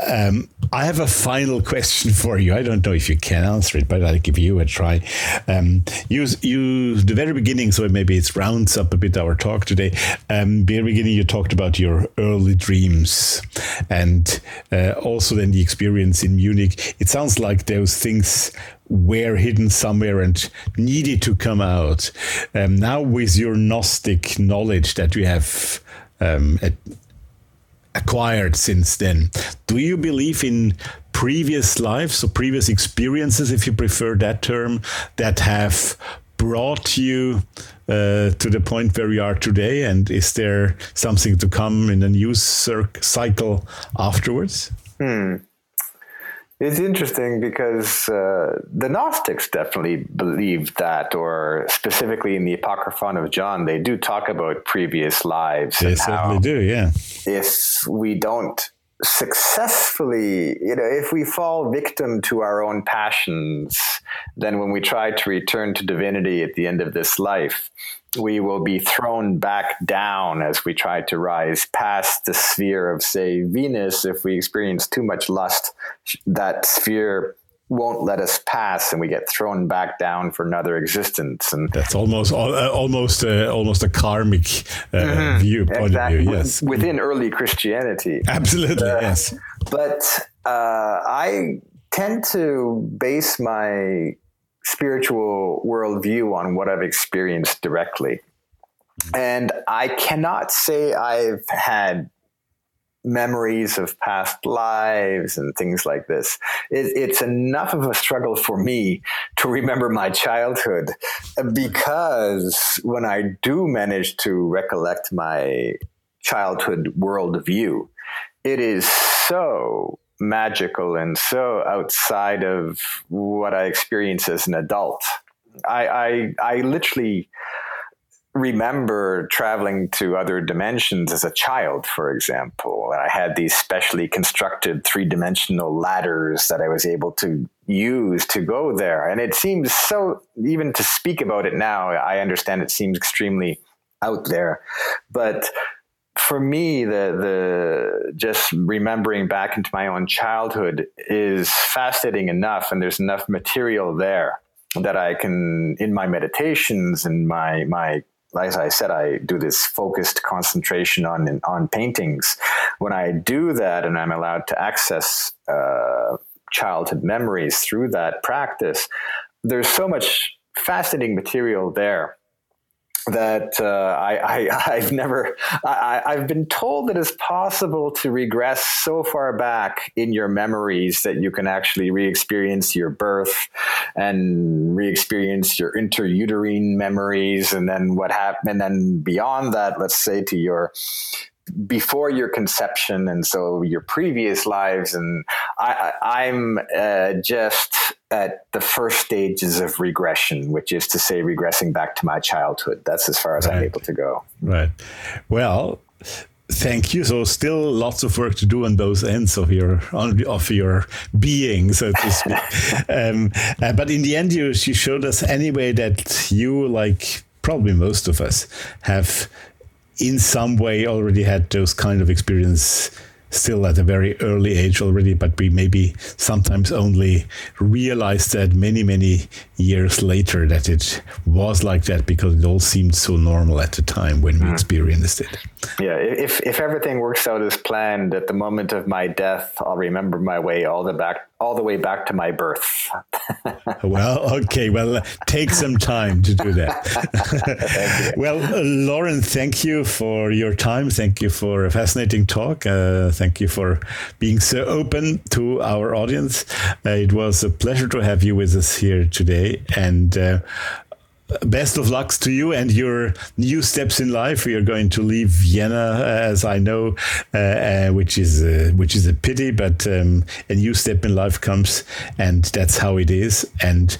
Um, I have a final question for you. I don't know if you can answer it, but I'll give you a try. Um, you, you, the very beginning, so maybe it rounds up a bit our talk today. Um, very beginning, you talked about your early dreams and uh, also then the experience in Munich. It sounds like those things were hidden somewhere and needed to come out. Um, now, with your Gnostic knowledge that you have um, acquired since then, do you believe in previous lives or previous experiences, if you prefer that term, that have brought you uh, to the point where you are today? And is there something to come in a new cycle afterwards? Hmm. It's interesting because uh, the Gnostics definitely believed that, or specifically in the Apocryphon of John, they do talk about previous lives. They certainly do, yeah. If we don't successfully, you know, if we fall victim to our own passions, then when we try to return to divinity at the end of this life, we will be thrown back down as we try to rise past the sphere of, say, Venus. If we experience too much lust, that sphere won't let us pass, and we get thrown back down for another existence. And that's almost uh, almost uh, almost a karmic uh, mm-hmm. view point exactly. of view. Yes, within early Christianity, absolutely. Uh, yes, but uh, I tend to base my spiritual worldview on what I've experienced directly. And I cannot say I've had memories of past lives and things like this. It, it's enough of a struggle for me to remember my childhood because when I do manage to recollect my childhood worldview, it is so magical and so outside of what I experience as an adult. I, I, I literally remember traveling to other dimensions as a child, for example. And I had these specially constructed three dimensional ladders that I was able to use to go there. And it seems so, even to speak about it now, I understand it seems extremely out there. But for me, the the just remembering back into my own childhood is fascinating enough, and there's enough material there that I can, in my meditations and my my as I said, I do this focused concentration on on paintings. When I do that, and I'm allowed to access uh, childhood memories through that practice, there's so much fascinating material there that uh, I, have never I, have been told that it's possible to regress so far back in your memories that you can actually re-experience your birth and re-experience your interuterine memories and then what happened and then beyond that let's say to your before your conception and so your previous lives and I, am uh, just at the first stages of regression which is to say regressing back to my childhood that's as far as right. i'm able to go right well Thank you. So still lots of work to do on those ends of your of your being, so to speak. um, uh, but in the end, you, you showed us anyway that you, like probably most of us, have in some way already had those kind of experience still at a very early age already, but we maybe sometimes only realize that many, many years later that it was like that because it all seemed so normal at the time when we mm. experienced it. Yeah, if if everything works out as planned, at the moment of my death, I'll remember my way all the back all the way back to my birth. well, okay. Well, take some time to do that. well, uh, Lauren, thank you for your time. Thank you for a fascinating talk. Uh, thank you for being so open to our audience. Uh, it was a pleasure to have you with us here today. And uh, best of luck to you and your new steps in life. We are going to leave Vienna, as I know, uh, uh, which is uh, which is a pity, but um, a new step in life comes, and that's how it is. And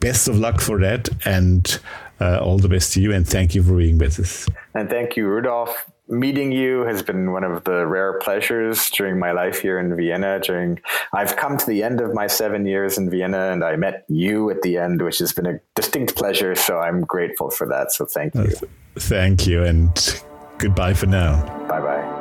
best of luck for that, and uh, all the best to you. And thank you for being with us. And thank you, Rudolf meeting you has been one of the rare pleasures during my life here in Vienna. During I've come to the end of my seven years in Vienna, and I met you at the end, which has been a distinct pleasure. So I'm grateful for that. So thank you. Thank you, and goodbye for now. Bye bye.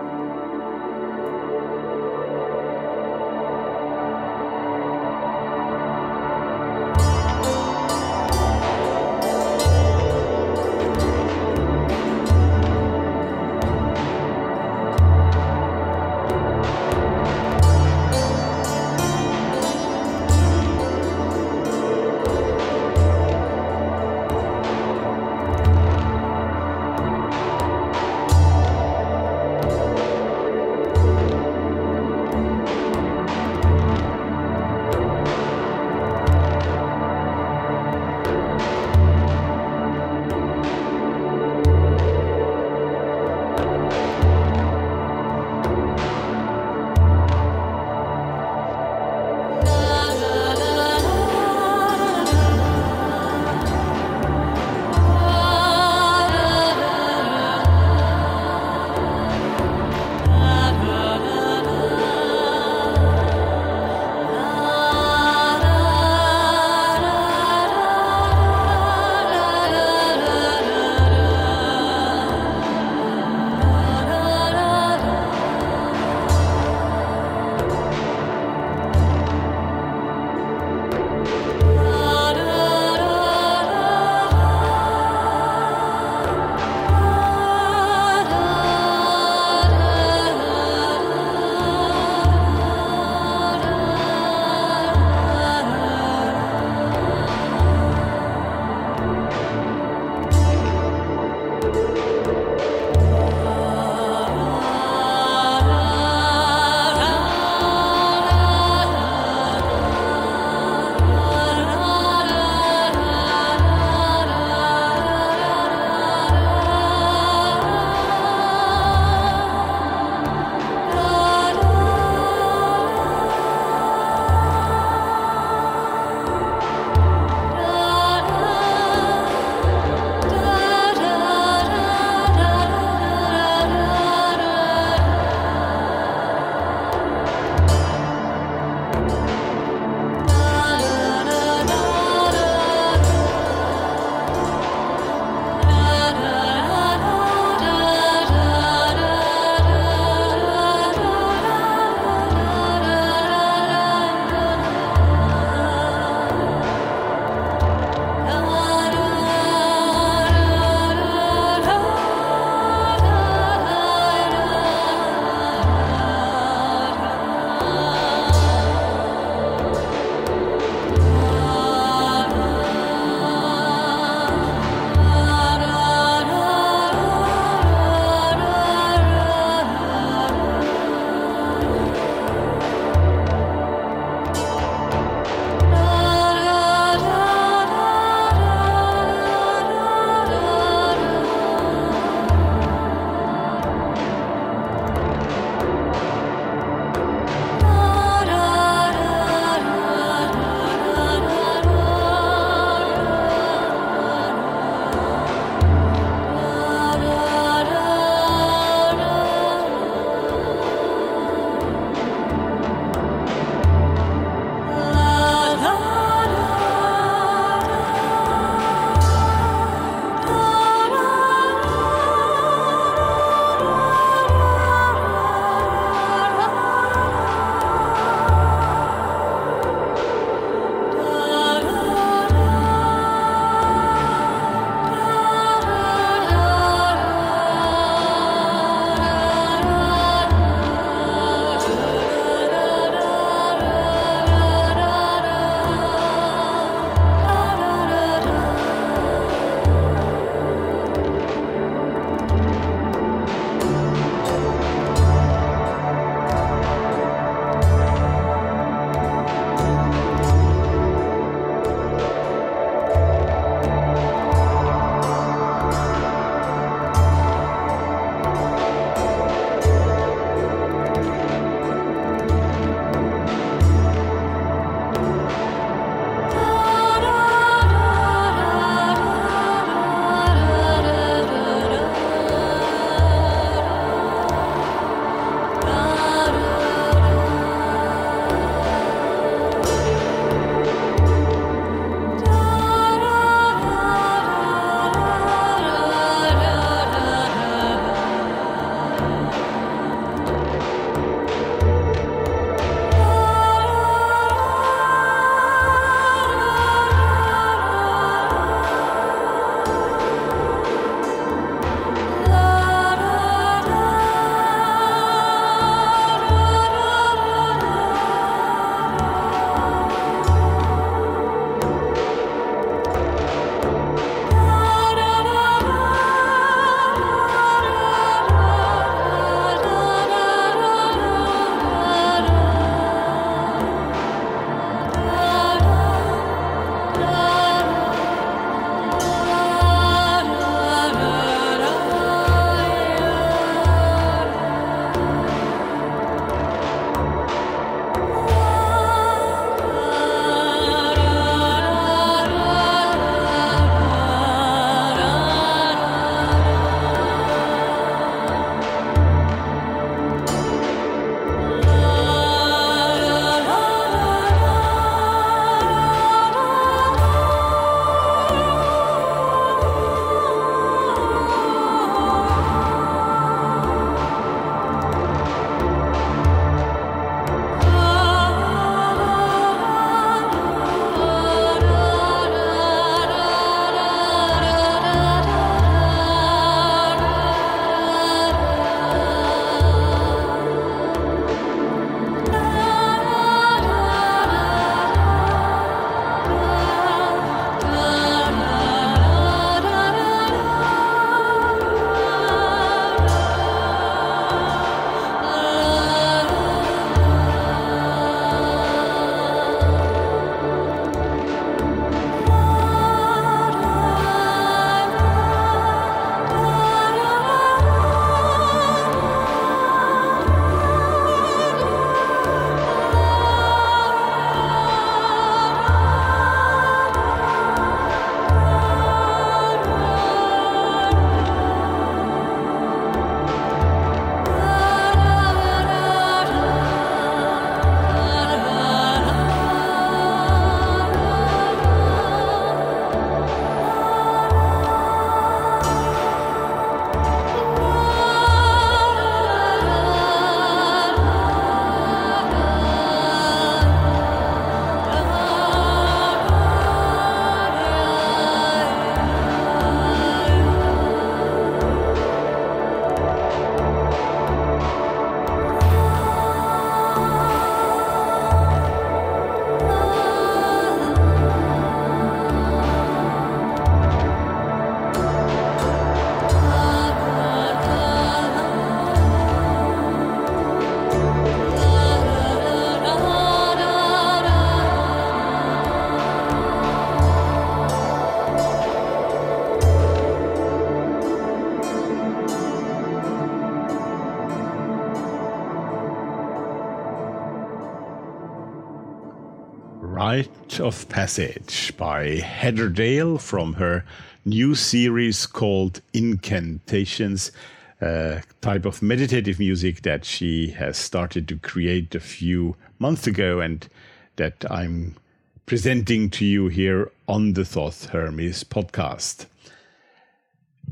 Rite of Passage by Heather Dale from her new series called Incantations, a type of meditative music that she has started to create a few months ago and that I'm presenting to you here on the Thoth Hermes podcast.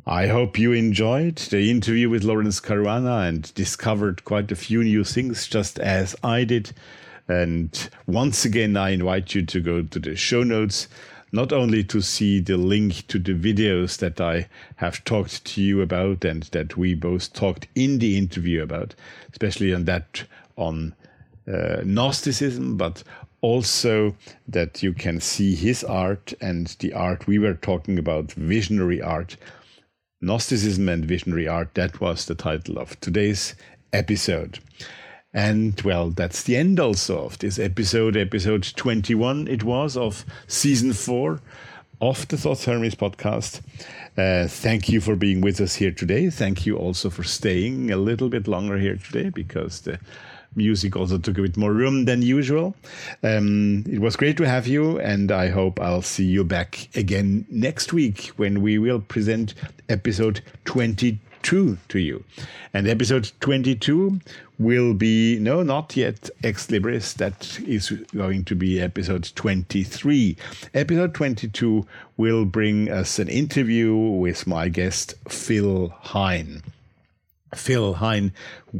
I hope you enjoyed the interview with Laurence Caruana and discovered quite a few new things just as I did. And once again, I invite you to go to the show notes, not only to see the link to the videos that I have talked to you about and that we both talked in the interview about, especially on that on uh, Gnosticism, but also that you can see his art and the art we were talking about, visionary art. Gnosticism and Visionary Art, that was the title of today's episode. And well, that's the end also of this episode, episode 21 it was of season four of the Thoth Hermes podcast. Uh, thank you for being with us here today. Thank you also for staying a little bit longer here today because the music also took a bit more room than usual. Um, it was great to have you, and I hope I'll see you back again next week when we will present episode 22 22 to you. And episode 22 will be, no, not yet Ex Libris. That is going to be episode 23. Episode 22 will bring us an interview with my guest, Phil Hine. Phil Hine,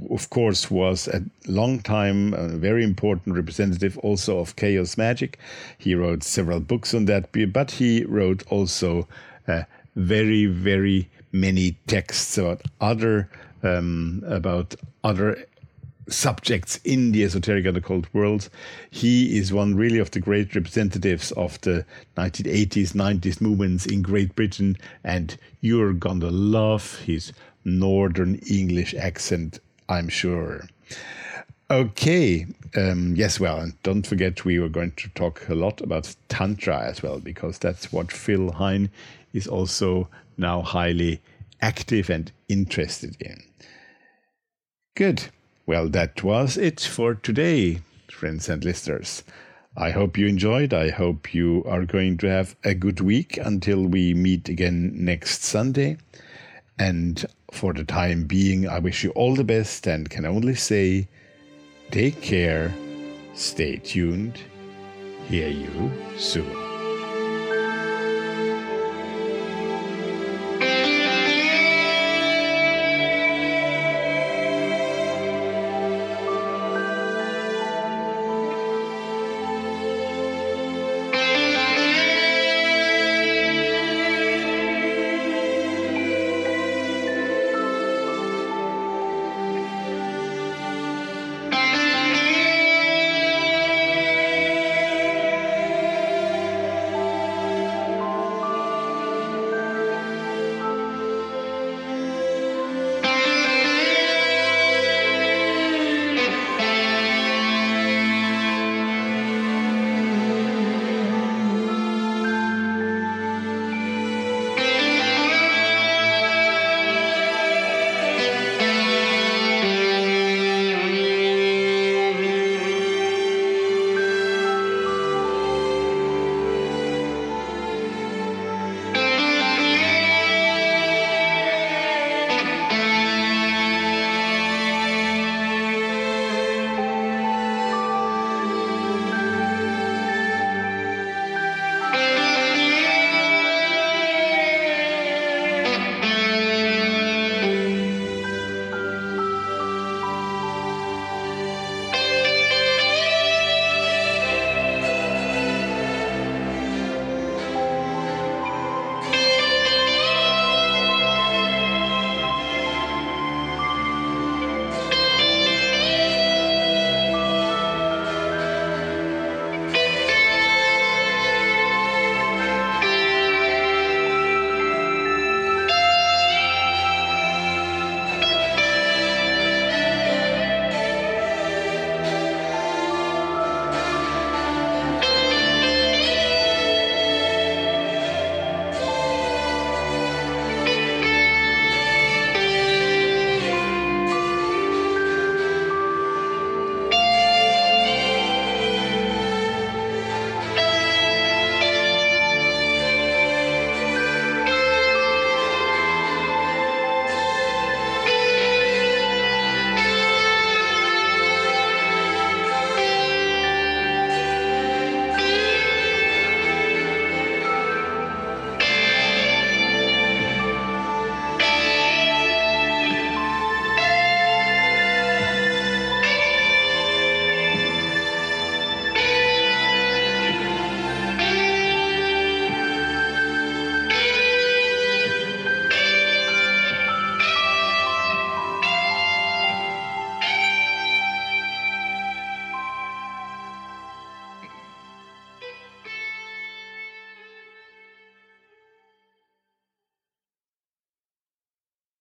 of course, was a long time, a uh, very important representative also of chaos magic. He wrote several books on that, but he wrote also a very, very many texts about other um, about other subjects in the esoteric and occult world. He is one really of the great representatives of the 1980s, 90s movements in Great Britain, and you're gonna love his northern English accent, I'm sure. Okay, um, yes, well, and don't forget we were going to talk a lot about Tantra as well, because that's what Phil Hine is also now highly active and interested in. Good. Well, that was it for today, friends and listeners. I hope you enjoyed. I hope you are going to have a good week until we meet again next Sunday. And for the time being, I wish you all the best and can only say take care, stay tuned, hear you soon.